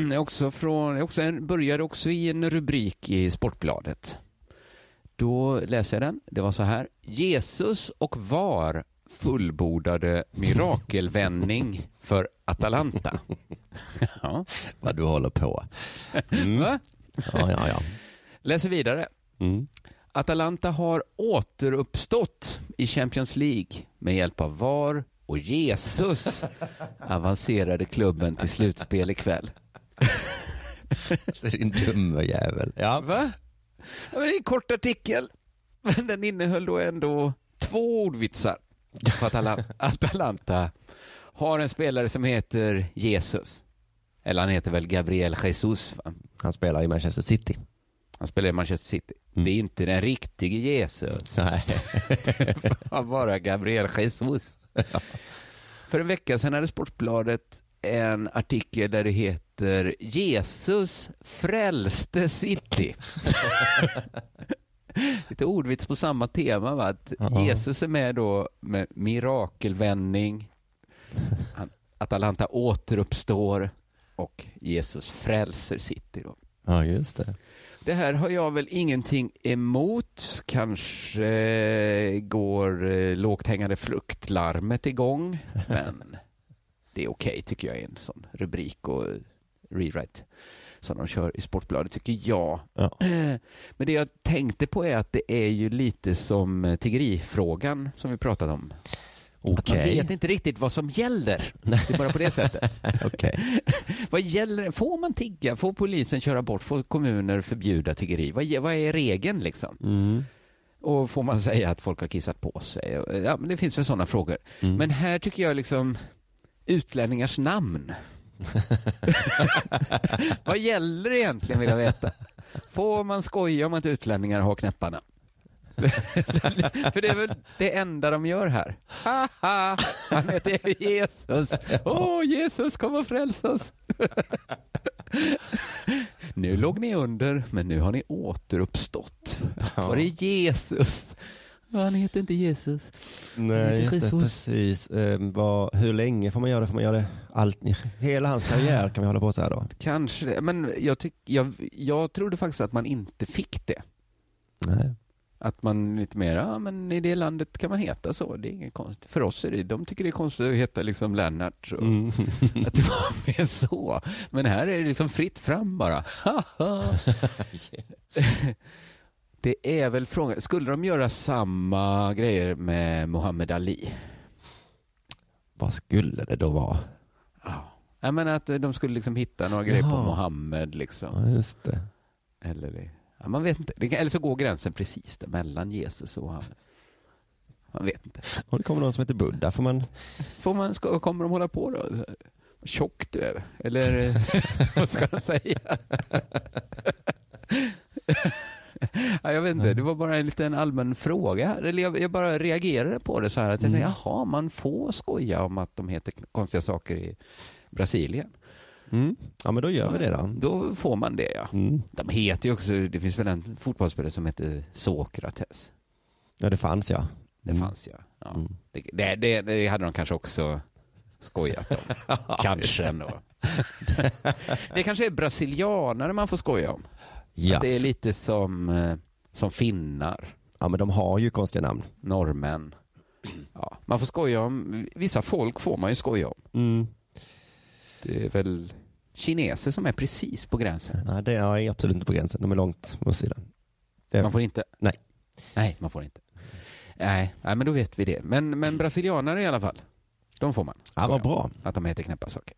Det är också från, också en, började också i en rubrik i Sportbladet. Då läser jag den. Det var så här. Jesus och VAR fullbordade mirakelvändning för Atalanta. <laughs> ja. Vad du håller på. Mm. Va? Ja, ja, ja. Läser vidare. Mm. Atalanta har återuppstått i Champions League med hjälp av VAR och Jesus avancerade klubben till slutspel ikväll. Så din dumme jävel. Ja. Va? Ja, det är en kort artikel, men den innehöll då ändå två ordvitsar. För att Atala- Atalanta har en spelare som heter Jesus. Eller han heter väl Gabriel Jesus. Va? Han spelar i Manchester City. Han spelar i Manchester City. Det är inte den riktige Jesus. Nej. <laughs> Var bara Gabriel Jesus. <laughs> För en vecka sedan hade Sportbladet en artikel där det heter Jesus frälste City. <laughs> Lite ordvits på samma tema, va? att Ja. Jesus är med då med mirakelvändning, Atalanta återuppstår och Jesus frälser City. Då. Ja, just det. Det här har jag väl ingenting emot. Kanske går eh, lågt hängande fruktlarmet igång, <laughs> men det är okej tycker jag i en sån rubrik och rewrite som de kör i Sportbladet tycker jag. Ja. <clears throat> Men det jag tänkte på är att det är ju lite som tiggerifrågan som vi pratade om. Att man vet inte riktigt vad som gäller. Det är bara på det sättet. <laughs> Okej. <laughs> Vad gäller Får man tigga? Får polisen köra bort? Får kommuner förbjuda tiggeri? Vad, vad är regeln liksom? Mm. Och får man säga att folk har kissat på sig? Ja, men det finns väl sådana frågor. Mm. Men här tycker jag liksom utlänningars namn. <laughs> vad gäller egentligen vill jag veta. Får man skoja om att utlänningar har knäpparna? <laughs> För det är väl det enda de gör här. Haha, han heter Jesus. Åh, Jesus kom och fräls oss. <laughs> Nu låg ni under, men nu har ni återuppstått. Var är Jesus? Han heter inte Jesus. Nej, just det, precis. Eh, vad, hur länge får man göra det? Får man göra det allt, hela hans karriär kan vi hålla på så här då? Kanske det, men jag, tyck, jag, jag trodde faktiskt att man inte fick det. Nej. Att man lite mer, ja men i det landet kan man heta så, det är inget konstigt. För oss är det, de tycker det är konstigt att heta liksom Lennart. Och Mm. <laughs> Att det var mer så. Men här är det liksom fritt fram bara. <laughs> Det är väl frågan, skulle de göra samma grejer med Muhammad Ali? Vad skulle det då vara? Jag menar att de skulle liksom hitta några grejer på Jaha. Mohammed liksom. Ja, just det. Eller, det- ja, man vet inte. Eller så går gränsen precis där mellan Jesus och Mohammed. Man vet inte. Om det kommer någon som heter Buddha får man... Får man, ska, kommer de hålla på då? Vad tjock du är. Eller <laughs> vad ska jag säga? ja, jag vet inte, det var bara en liten allmän fråga. Eller jag, jag bara reagerade på det så här. Att jag Mm. tänkte, jaha, man får skoja om att de heter konstiga saker i Brasilien. Mm. Ja, men då gör vi det då. Då får man det, ja. Mm. De heter ju också, det finns väl en fotbollsspelare som heter Sokrates. Ja, det fanns ja. Det Mm. fanns ja. ja. Det, det, det, det hade de kanske också skojat om. <laughs> kanske ändå. <laughs> det kanske är brasilianare man får skoja om. Ja. Att det är lite som, eh, som finnar, Ja, men de har ju konstiga namn. norrmän. Ja, man får skoja om, vissa folk får man ju skoja om. Mm. Det är väl kineser som är precis på gränsen. Nej, det är absolut inte på gränsen. De är långt på sidan. Det... Man får inte? Nej. Nej, man får inte. Nej, nej men då vet vi det. Men, men brasilianare i alla fall, de får man. Ja, vad bra. Att de heter knäppa saker.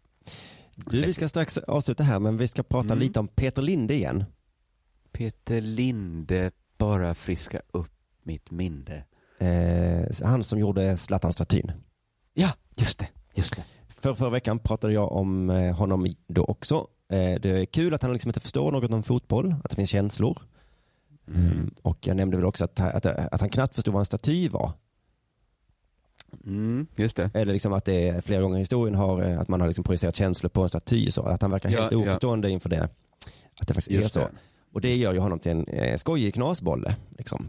Du, vi ska strax avsluta här, men vi ska prata Mm. lite om Peter Linde igen. Peter Linde, bara friska upp mitt minne. Eh, han som gjorde Zlatan-statyn. Ja, just det. Just det. För förra veckan pratade jag om eh, honom då också. Eh, det är kul att han liksom inte förstår något om fotboll, att det finns känslor. Mm. Och jag nämnde väl också att, att, att han knappt förstod vad en staty var. Mm, just det. Eller liksom att det flera gånger i historien har, eh, att man har liksom projicerat känslor på en staty. Så att han verkar Ja, helt ja. oförstående inför det. Att det faktiskt Just är så. det. Och det gör ju honom till en eh, skojig knasbolle. Liksom.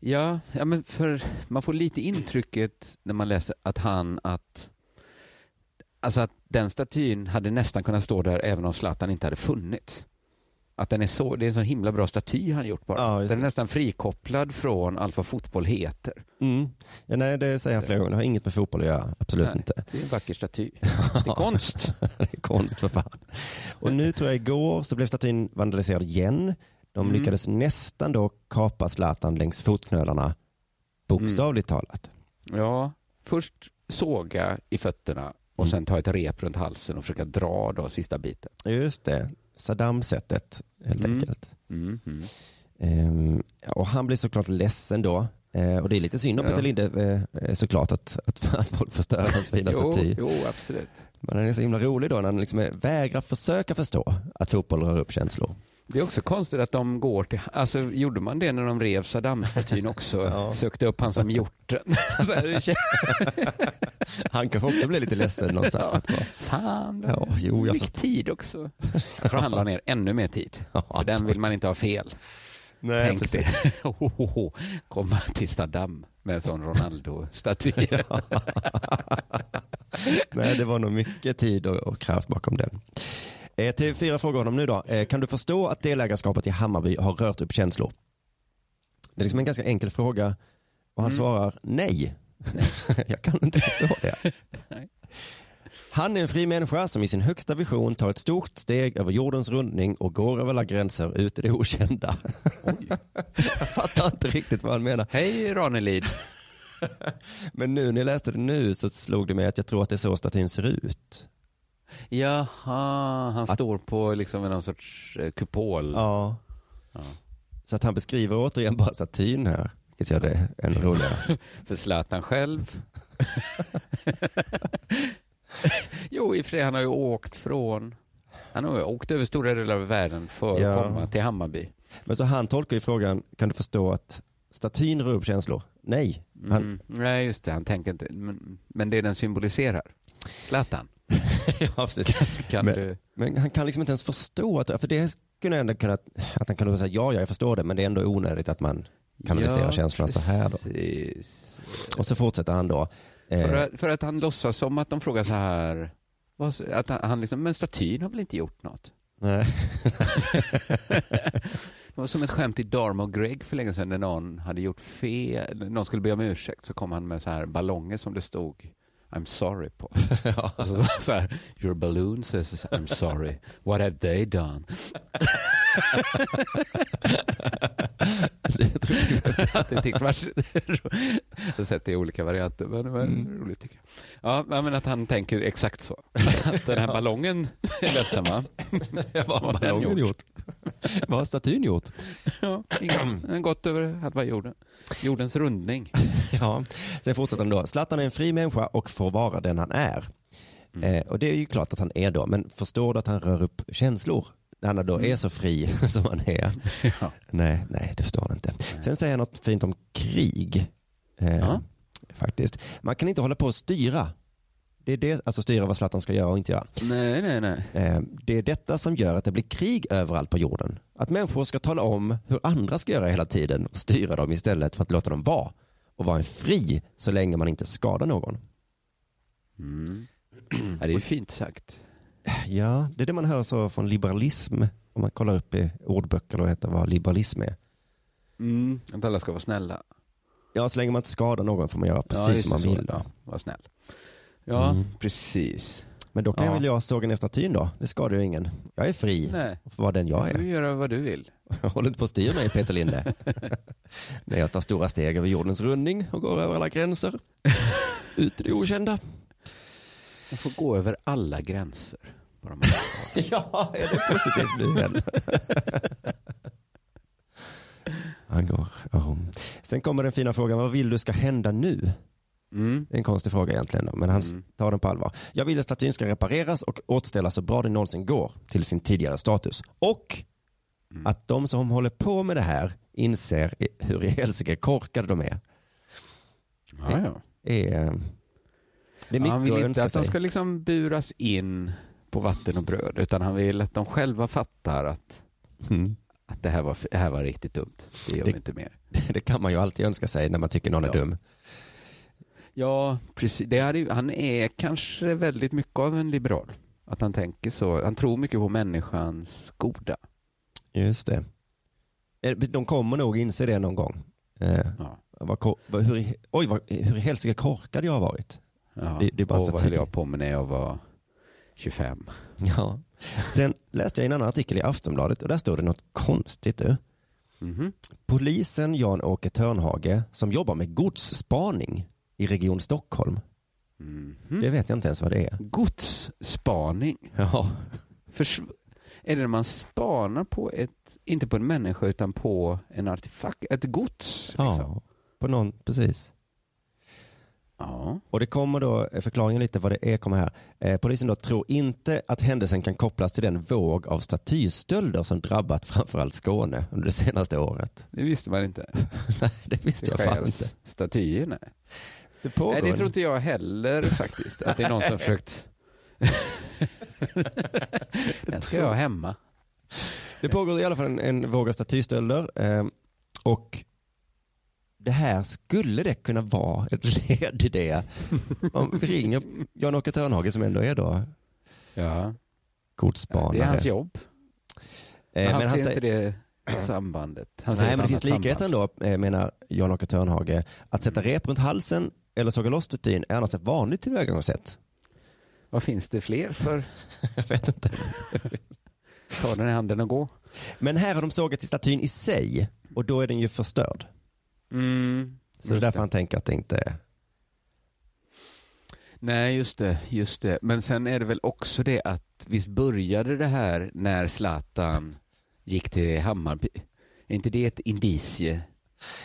Ja, ja, men för man får lite intrycket när man läser att han, att Alltså att den statyn hade nästan kunnat stå där även om Zlatan inte hade funnits. Att den är så, det är en så himla bra staty han gjort bara. Ja, den är det. nästan frikopplad från allt vad fotboll heter. Mm. Ja, nej, det säger han flera gånger. Det har inget med fotboll att göra. Absolut Nej, inte. Det är en vacker staty. <laughs> Det är konst. <laughs> det är konst för fan. Och nu tror jag igår så blev statyn vandaliserad igen. De Mm. lyckades nästan då kapa Zlatan längs fotknölarna. Bokstavligt Mm. talat. Ja, först såga i fötterna och sen ta ett rep runt halsen och försöka dra då sista biten. Just det. Saddam-sättet helt Mm. enkelt. Mm, mm. Ehm, och han blir såklart ledsen då. Eh, och det är lite synd om Ja. Peter Linde eh, såklart att, att, <laughs> att folk förstör hans fina Jo, staty. jo, absolut. Men han är så himla rolig då när han liksom vägrar försöka förstå att fotboll rör upp känslor. Det är också konstigt att de går till, alltså gjorde man det när de rev Saddam-statyn <laughs> också? Sökte upp han som hjorten. <laughs> <laughs> Han kanske också blir lite ledsen någonstans. Ja. Fan, Ja, jo, jag fick tid också. Jag tror han la ner ännu mer tid. För den vill man inte ha fel. Nej, Tänk precis. det. Komma till Saddam med en sån Ronaldo-staty. Nej, det var nog mycket tid och, och kraft bakom den. Eh, TV4 frågar honom nu då. Eh, kan du förstå att delägarskapet i Hammarby har rört upp känslor? Det är liksom en ganska enkel fråga och han Mm. svarar nej. <laughs> Jag kan inte förstå det. <laughs> Han är en fri människa som i sin högsta vision tar ett stort steg över jordens rundning och går över alla gränser ut i det okända. <laughs> Jag fattar inte riktigt vad han menar. Hej Ranelid. Men nu när jag läste det nu så slog det mig att jag tror att det är så statyn ser ut. Jaha, han står på liksom någon sorts eh, kupol. Ja. Ja. Så att han beskriver återigen bara statyn här, vilket gör det ännu roligare. <laughs> För Zlatan själv. <laughs> jo, i och för sig, han har ju åkt från... Han har ju åkt över stora delar av världen för Ja. att komma till Hammarby. Men så han tolkar ju frågan, kan du förstå att statyn rör upp känslor? Nej. Han, Mm. Nej, just det. Han tänker inte... Men, men det den symboliserar. Zlatan. <laughs> ja. Kan men, du... men han kan liksom inte ens förstå, att, för det skulle ändå kunna, att han kunde säga ja, ja, jag förstår det, men det är ändå onödigt att man kanaliserar Ja, känslorna så här då. Och så fortsätter han då. Eh, För, att, för att han låtsas som att de frågar så här... Att han, han liksom, men statyn har väl inte gjort något? nej. <laughs> Det var som ett skämt i Dharma och Greg för länge sedan när någon hade gjort fel. Någon skulle be om ursäkt så kom han med så här ballonger som det stod I'm sorry på. <laughs> Så, så här, Your balloon says I'm sorry. What have they done? <laughs> det tror jag Att det sett det i olika varianter, men det var Mm. roligt tycker jag. Ja, men att han tänker exakt så. Att den här ballongen är ledsen va? Vad har ballongen gjort? Vad har statyn gjort? Ja. Den har gått över halva jorden. Jordens rundning. Ja, sen fortsätter han då. Zlatan är en fri människa och får vara den han är. Eh, och det är ju klart att han är då, men förstår du att han rör upp känslor? När han då är så fri <laughs> som han är. <laughs> Ja. Nej, nej, det förstår han inte. Sen säger han något fint om krig. Eh, Ja. Faktiskt. Man kan inte hålla på och styra. Det är det, alltså styra vad Zlatan ska göra och inte göra. Nej, nej, nej. Eh, Det är detta som gör att det blir krig överallt på jorden. Att människor ska tala om hur andra ska göra hela tiden och styra dem istället för att låta dem vara. Och vara en fri så länge man inte skadar någon. Mm. Ja, det är ju fint sagt. Ja, det är det man hör så från liberalism. Om man kollar upp i ordböcker och heter vad liberalism är. Mm, att alla ska vara snälla. Ja, så länge man inte skadar någon får man göra precis som man vill. Ja, var snäll. Ja, Mm. precis. Men då kan Ja. väl jag såga ner statyn då? Det skadar ju ingen. Jag är fri Nej. och får vara den jag Du får är. göra vad du vill. <laughs> Håll inte på att styra mig Peter Linde. <laughs> När jag tar stora steg över jordens rundning och går över alla gränser. <laughs> Ut i det okända. Man får gå över alla gränser. Bara <laughs> man ja, är det positivt nu igen? Han går. ja. Sen kommer den fina frågan, vad vill du ska hända nu? Mm. Det är en konstig fråga egentligen, men han Mm. tar den på allvar. Jag vill att statyn ska repareras och återställas så bra det någonsin går till sin tidigare status. Och Mm. att de som håller på med det här inser hur i helsike korkade de är. Ja, ja. är det är mycket han vill att inte att de sig. ska liksom buras in på vatten och bröd, utan han vill att de själva fattar att, Mm. att det, här var, det här var riktigt dumt. Det gör Det- vi inte mer. <laughs> Det kan man ju alltid önska sig när man tycker någon är Ja. dum. Ja, precis. Ju- han är kanske väldigt mycket av en liberal. Att han tänker så. Han tror mycket på människans goda. Just det. De kommer nog inse det någon gång. Eh, Ja. vad, vad, hur, oj, vad, hur helsike korkad jag har varit. Ja. Det- det är bara och vad höll jag på med när jag var 25? Ja. Sen läste jag en annan artikel i Aftonbladet och där stod det något konstigt. Du. Mhm. Polisen Jan-Åke Törnhage som jobbar med godsspaning i Region Stockholm. Mhm. Det vet jag inte ens vad det är. Godsspaning. Ja. Förs- är det när man spanar på ett, inte på en människa utan på en artefakt, ett gods? Liksom? Ja, på någon, precis. Ja. Och det kommer då, eh, förklaringen lite vad det är kommer här. Eh, polisen då tror inte att händelsen kan kopplas till den våg av statystölder som drabbat <laughs> framförallt Skåne under det senaste året. Det visste man inte. <laughs> Nej, det visste jag fan inte. Statyer, nej. Det pågår Nej, det tror inte jag heller faktiskt. Att det är någon som <laughs> försökt... Den ska jag ha hemma. Det pågår i alla fall en, en våg av statystölder. Eh, och det här skulle det kunna vara ett <laughs> led i det. Om vi ringer Jan-Åke Törnhage som ändå är då Ja. godsspanare. Det är hans jobb. Eh, Men han men ser han inte säger, det sambandet. Han ser nej, men det finns likheter ändå, eh, menar Jan-Åke Törnhage. Att sätta Mm. rep runt halsen eller såga loss statyn är annars ett vanligt tillvägagångssätt. Vad finns det fler för? <laughs> Jag vet inte. Ta den i handen och gå. Men här har de sågat i statyn i sig och då är den ju förstörd. Mm. Så det är därför han tänker att det inte är... Nej, just det, just det. Men sen är det väl också det att visst började det här när Zlatan gick till Hammarby? Är inte det ett indicie?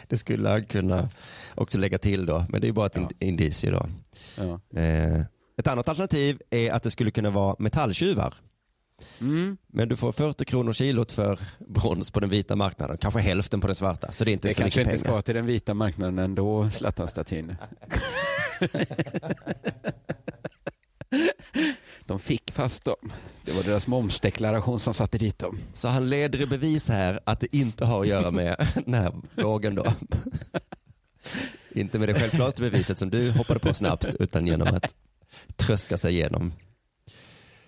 Det skulle han kunna också lägga till då, men det är bara ett ind- indicie då. Ja. Eh, ett annat alternativ är att det skulle kunna vara metalltjuvar. Mm. Men du får 40 kronor kilot för brons på den vita marknaden, kanske hälften på den svarta, så det är inte Det så kanske inte ska till den vita marknaden ändå, Zlatan-statyn. <laughs> De fick fast dem. Det var deras momsdeklaration som satte dit dem. Så han leder i bevis här att det inte har att göra med <laughs> den här vågen då. inte med det självklaraste beviset som du hoppade på snabbt, utan genom att tröska sig igenom.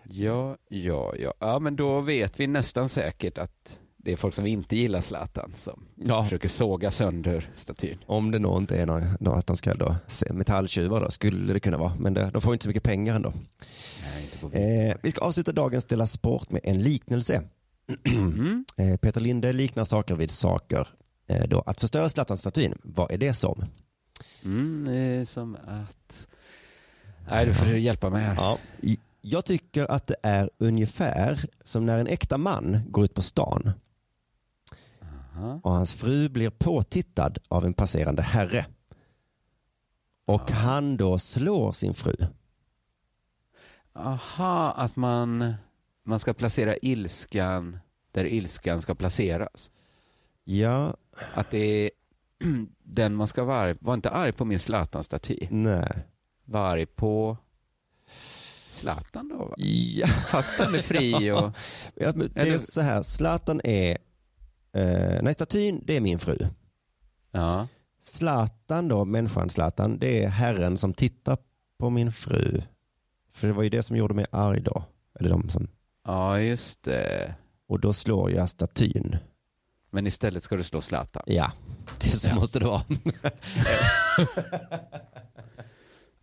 Ja, ja, ja. Ja, men då vet vi nästan säkert att det är folk som inte gillar Zlatan som Ja. försöker såga sönder statyn. Om det nog inte är någon, någon, att de ska då se metalltjuvar då, skulle det kunna vara. Men det, de får inte så mycket pengar ändå. Nej, Eh, vi ska avsluta dagens Dela Sport med en liknelse. Mm. <clears throat> eh, Peter Linde liknar saker vid saker. Eh, då, att förstöra Zlatan-statyn, vad är det som? Mm, som att... Nej, du får hjälpa mig här. Ja, jag tycker att det är ungefär som när en äkta man går ut på stan Aha. och hans fru blir påtittad av en passerande herre. Och han då slår sin fru. Aha, att man, man ska placera ilskan där ilskan ska placeras. Ja, Att det är <clears throat> den man ska vara arg Var inte arg på min Zlatan-staty. nej. Var arg på Zlatan då? Va? Ja. Fast han är fri <laughs> och... Ja, det är så här, Zlatan är, eh, nej statyn det är min fru. Ja. Zlatan då, människan Zlatan, det är herren som tittar på min fru. För det var ju det som gjorde mig arg då. Eller de som... Ja, just det. Och då slår jag statyn. Men istället ska du slå Zlatan. Ja, det så Ja. måste det vara. <laughs>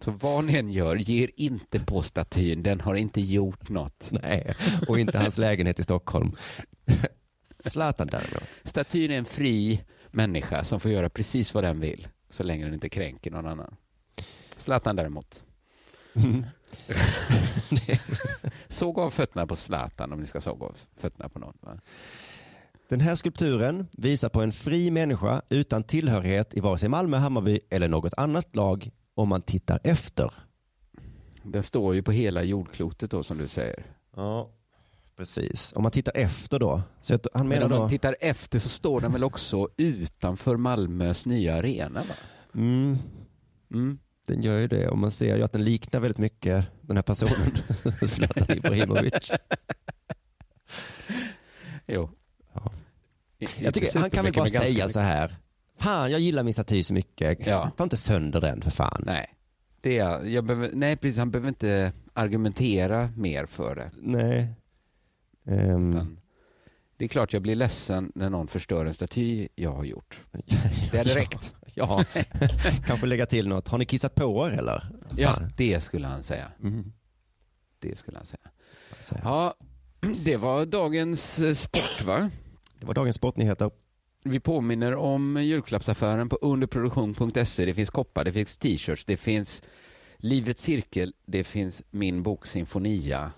Så vad ni än gör, ger inte på statyn. Den har inte gjort något. Nej, och inte hans lägenhet i Stockholm. Zlatan däremot. Statyn är en fri människa som får göra precis vad den vill, så länge den inte kränker någon annan. Zlatan däremot. <laughs> såg av fötterna på Zlatan om ni ska såga av fötterna på någon. Va? Den här skulpturen visar på en fri människa utan tillhörighet i vare sig Malmö, Hammarby eller något annat lag om man tittar efter. Den står ju på hela jordklotet då som du säger. Ja, precis. Om man tittar efter då. Så att han Men menar om då... man tittar efter så står den väl också utanför Malmös nya arena? Va? Mm. Mm. Den gör ju det och man ser ju att den liknar väldigt mycket den här personen, <laughs> Zlatan Ibrahimovic. Jo. Ja. Jag tycker, han kan väl bara men säga så här. Fan, jag gillar min staty så mycket. Ja. Ta inte sönder den för fan. Nej. Det är, jag behöver, nej, precis. Han behöver inte argumentera mer för det. Nej. Utan Det är klart jag blir ledsen när någon förstör en staty jag har gjort. <laughs> Det hade räckt. ja, <laughs> kanske lägga till något. Har ni kissat på er eller? Ja, Fan. det skulle han säga. Mm. Det skulle han säga. Säga. Ja, <clears throat> det var dagens eh, sport va? Det var dagens sportnyheter. Vi påminner om julklappsaffären på underproduktion.se. Det finns koppar, det finns t-shirts, det finns Livets cirkel, det finns min bok Sinfonia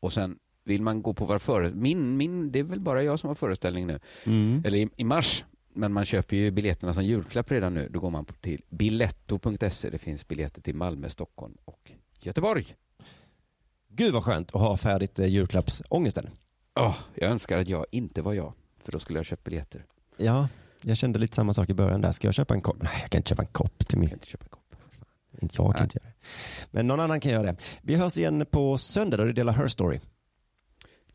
och sen vill man gå på vår föreställning, min, min, det är väl bara jag som har föreställning nu, Mm. eller i, i mars, men man köper ju biljetterna som julklapp redan nu. Då går man till biletto.se. Det finns biljetter till Malmö, Stockholm och Göteborg. Gud vad skönt att ha färdigt eh, julklappsångesten. Åh, jag önskar att jag inte var jag, för då skulle jag köpt biljetter. Ja, jag kände lite samma sak i början där. Ska jag köpa en kopp? Nej, jag kan inte köpa en kopp till min. Jag kan inte köpa en kopp. Inte jag kan Nej. inte göra det. Men någon annan kan göra det. Vi hörs igen på söndag då det delar Her Story.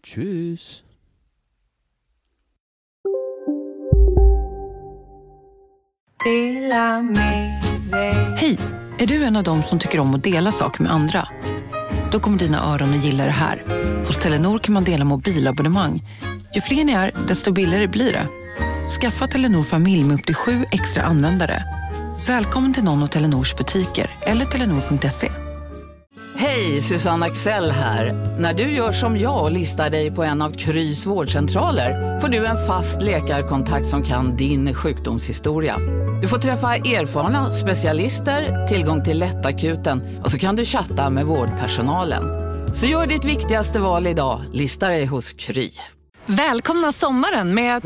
Tjus! Hej! Är du en av dem som tycker om att dela saker med andra? Då kommer dina öron att gilla det här. Hos Telenor kan man dela mobilabonnemang. Ju fler ni är, desto billigare blir det. Skaffa Telenor familj med upp till sju extra användare. Välkommen till någon av Telenors butiker eller telenor.se. Hej, Susanne Axel här. När du gör som jag och listar dig på en av Krys vårdcentraler får du en fast läkarkontakt som kan din sjukdomshistoria. Du får träffa erfarna specialister, tillgång till lättakuten och så kan du chatta med vårdpersonalen. Så gör ditt viktigaste val idag, lista dig hos Kry. Välkomna sommaren med att...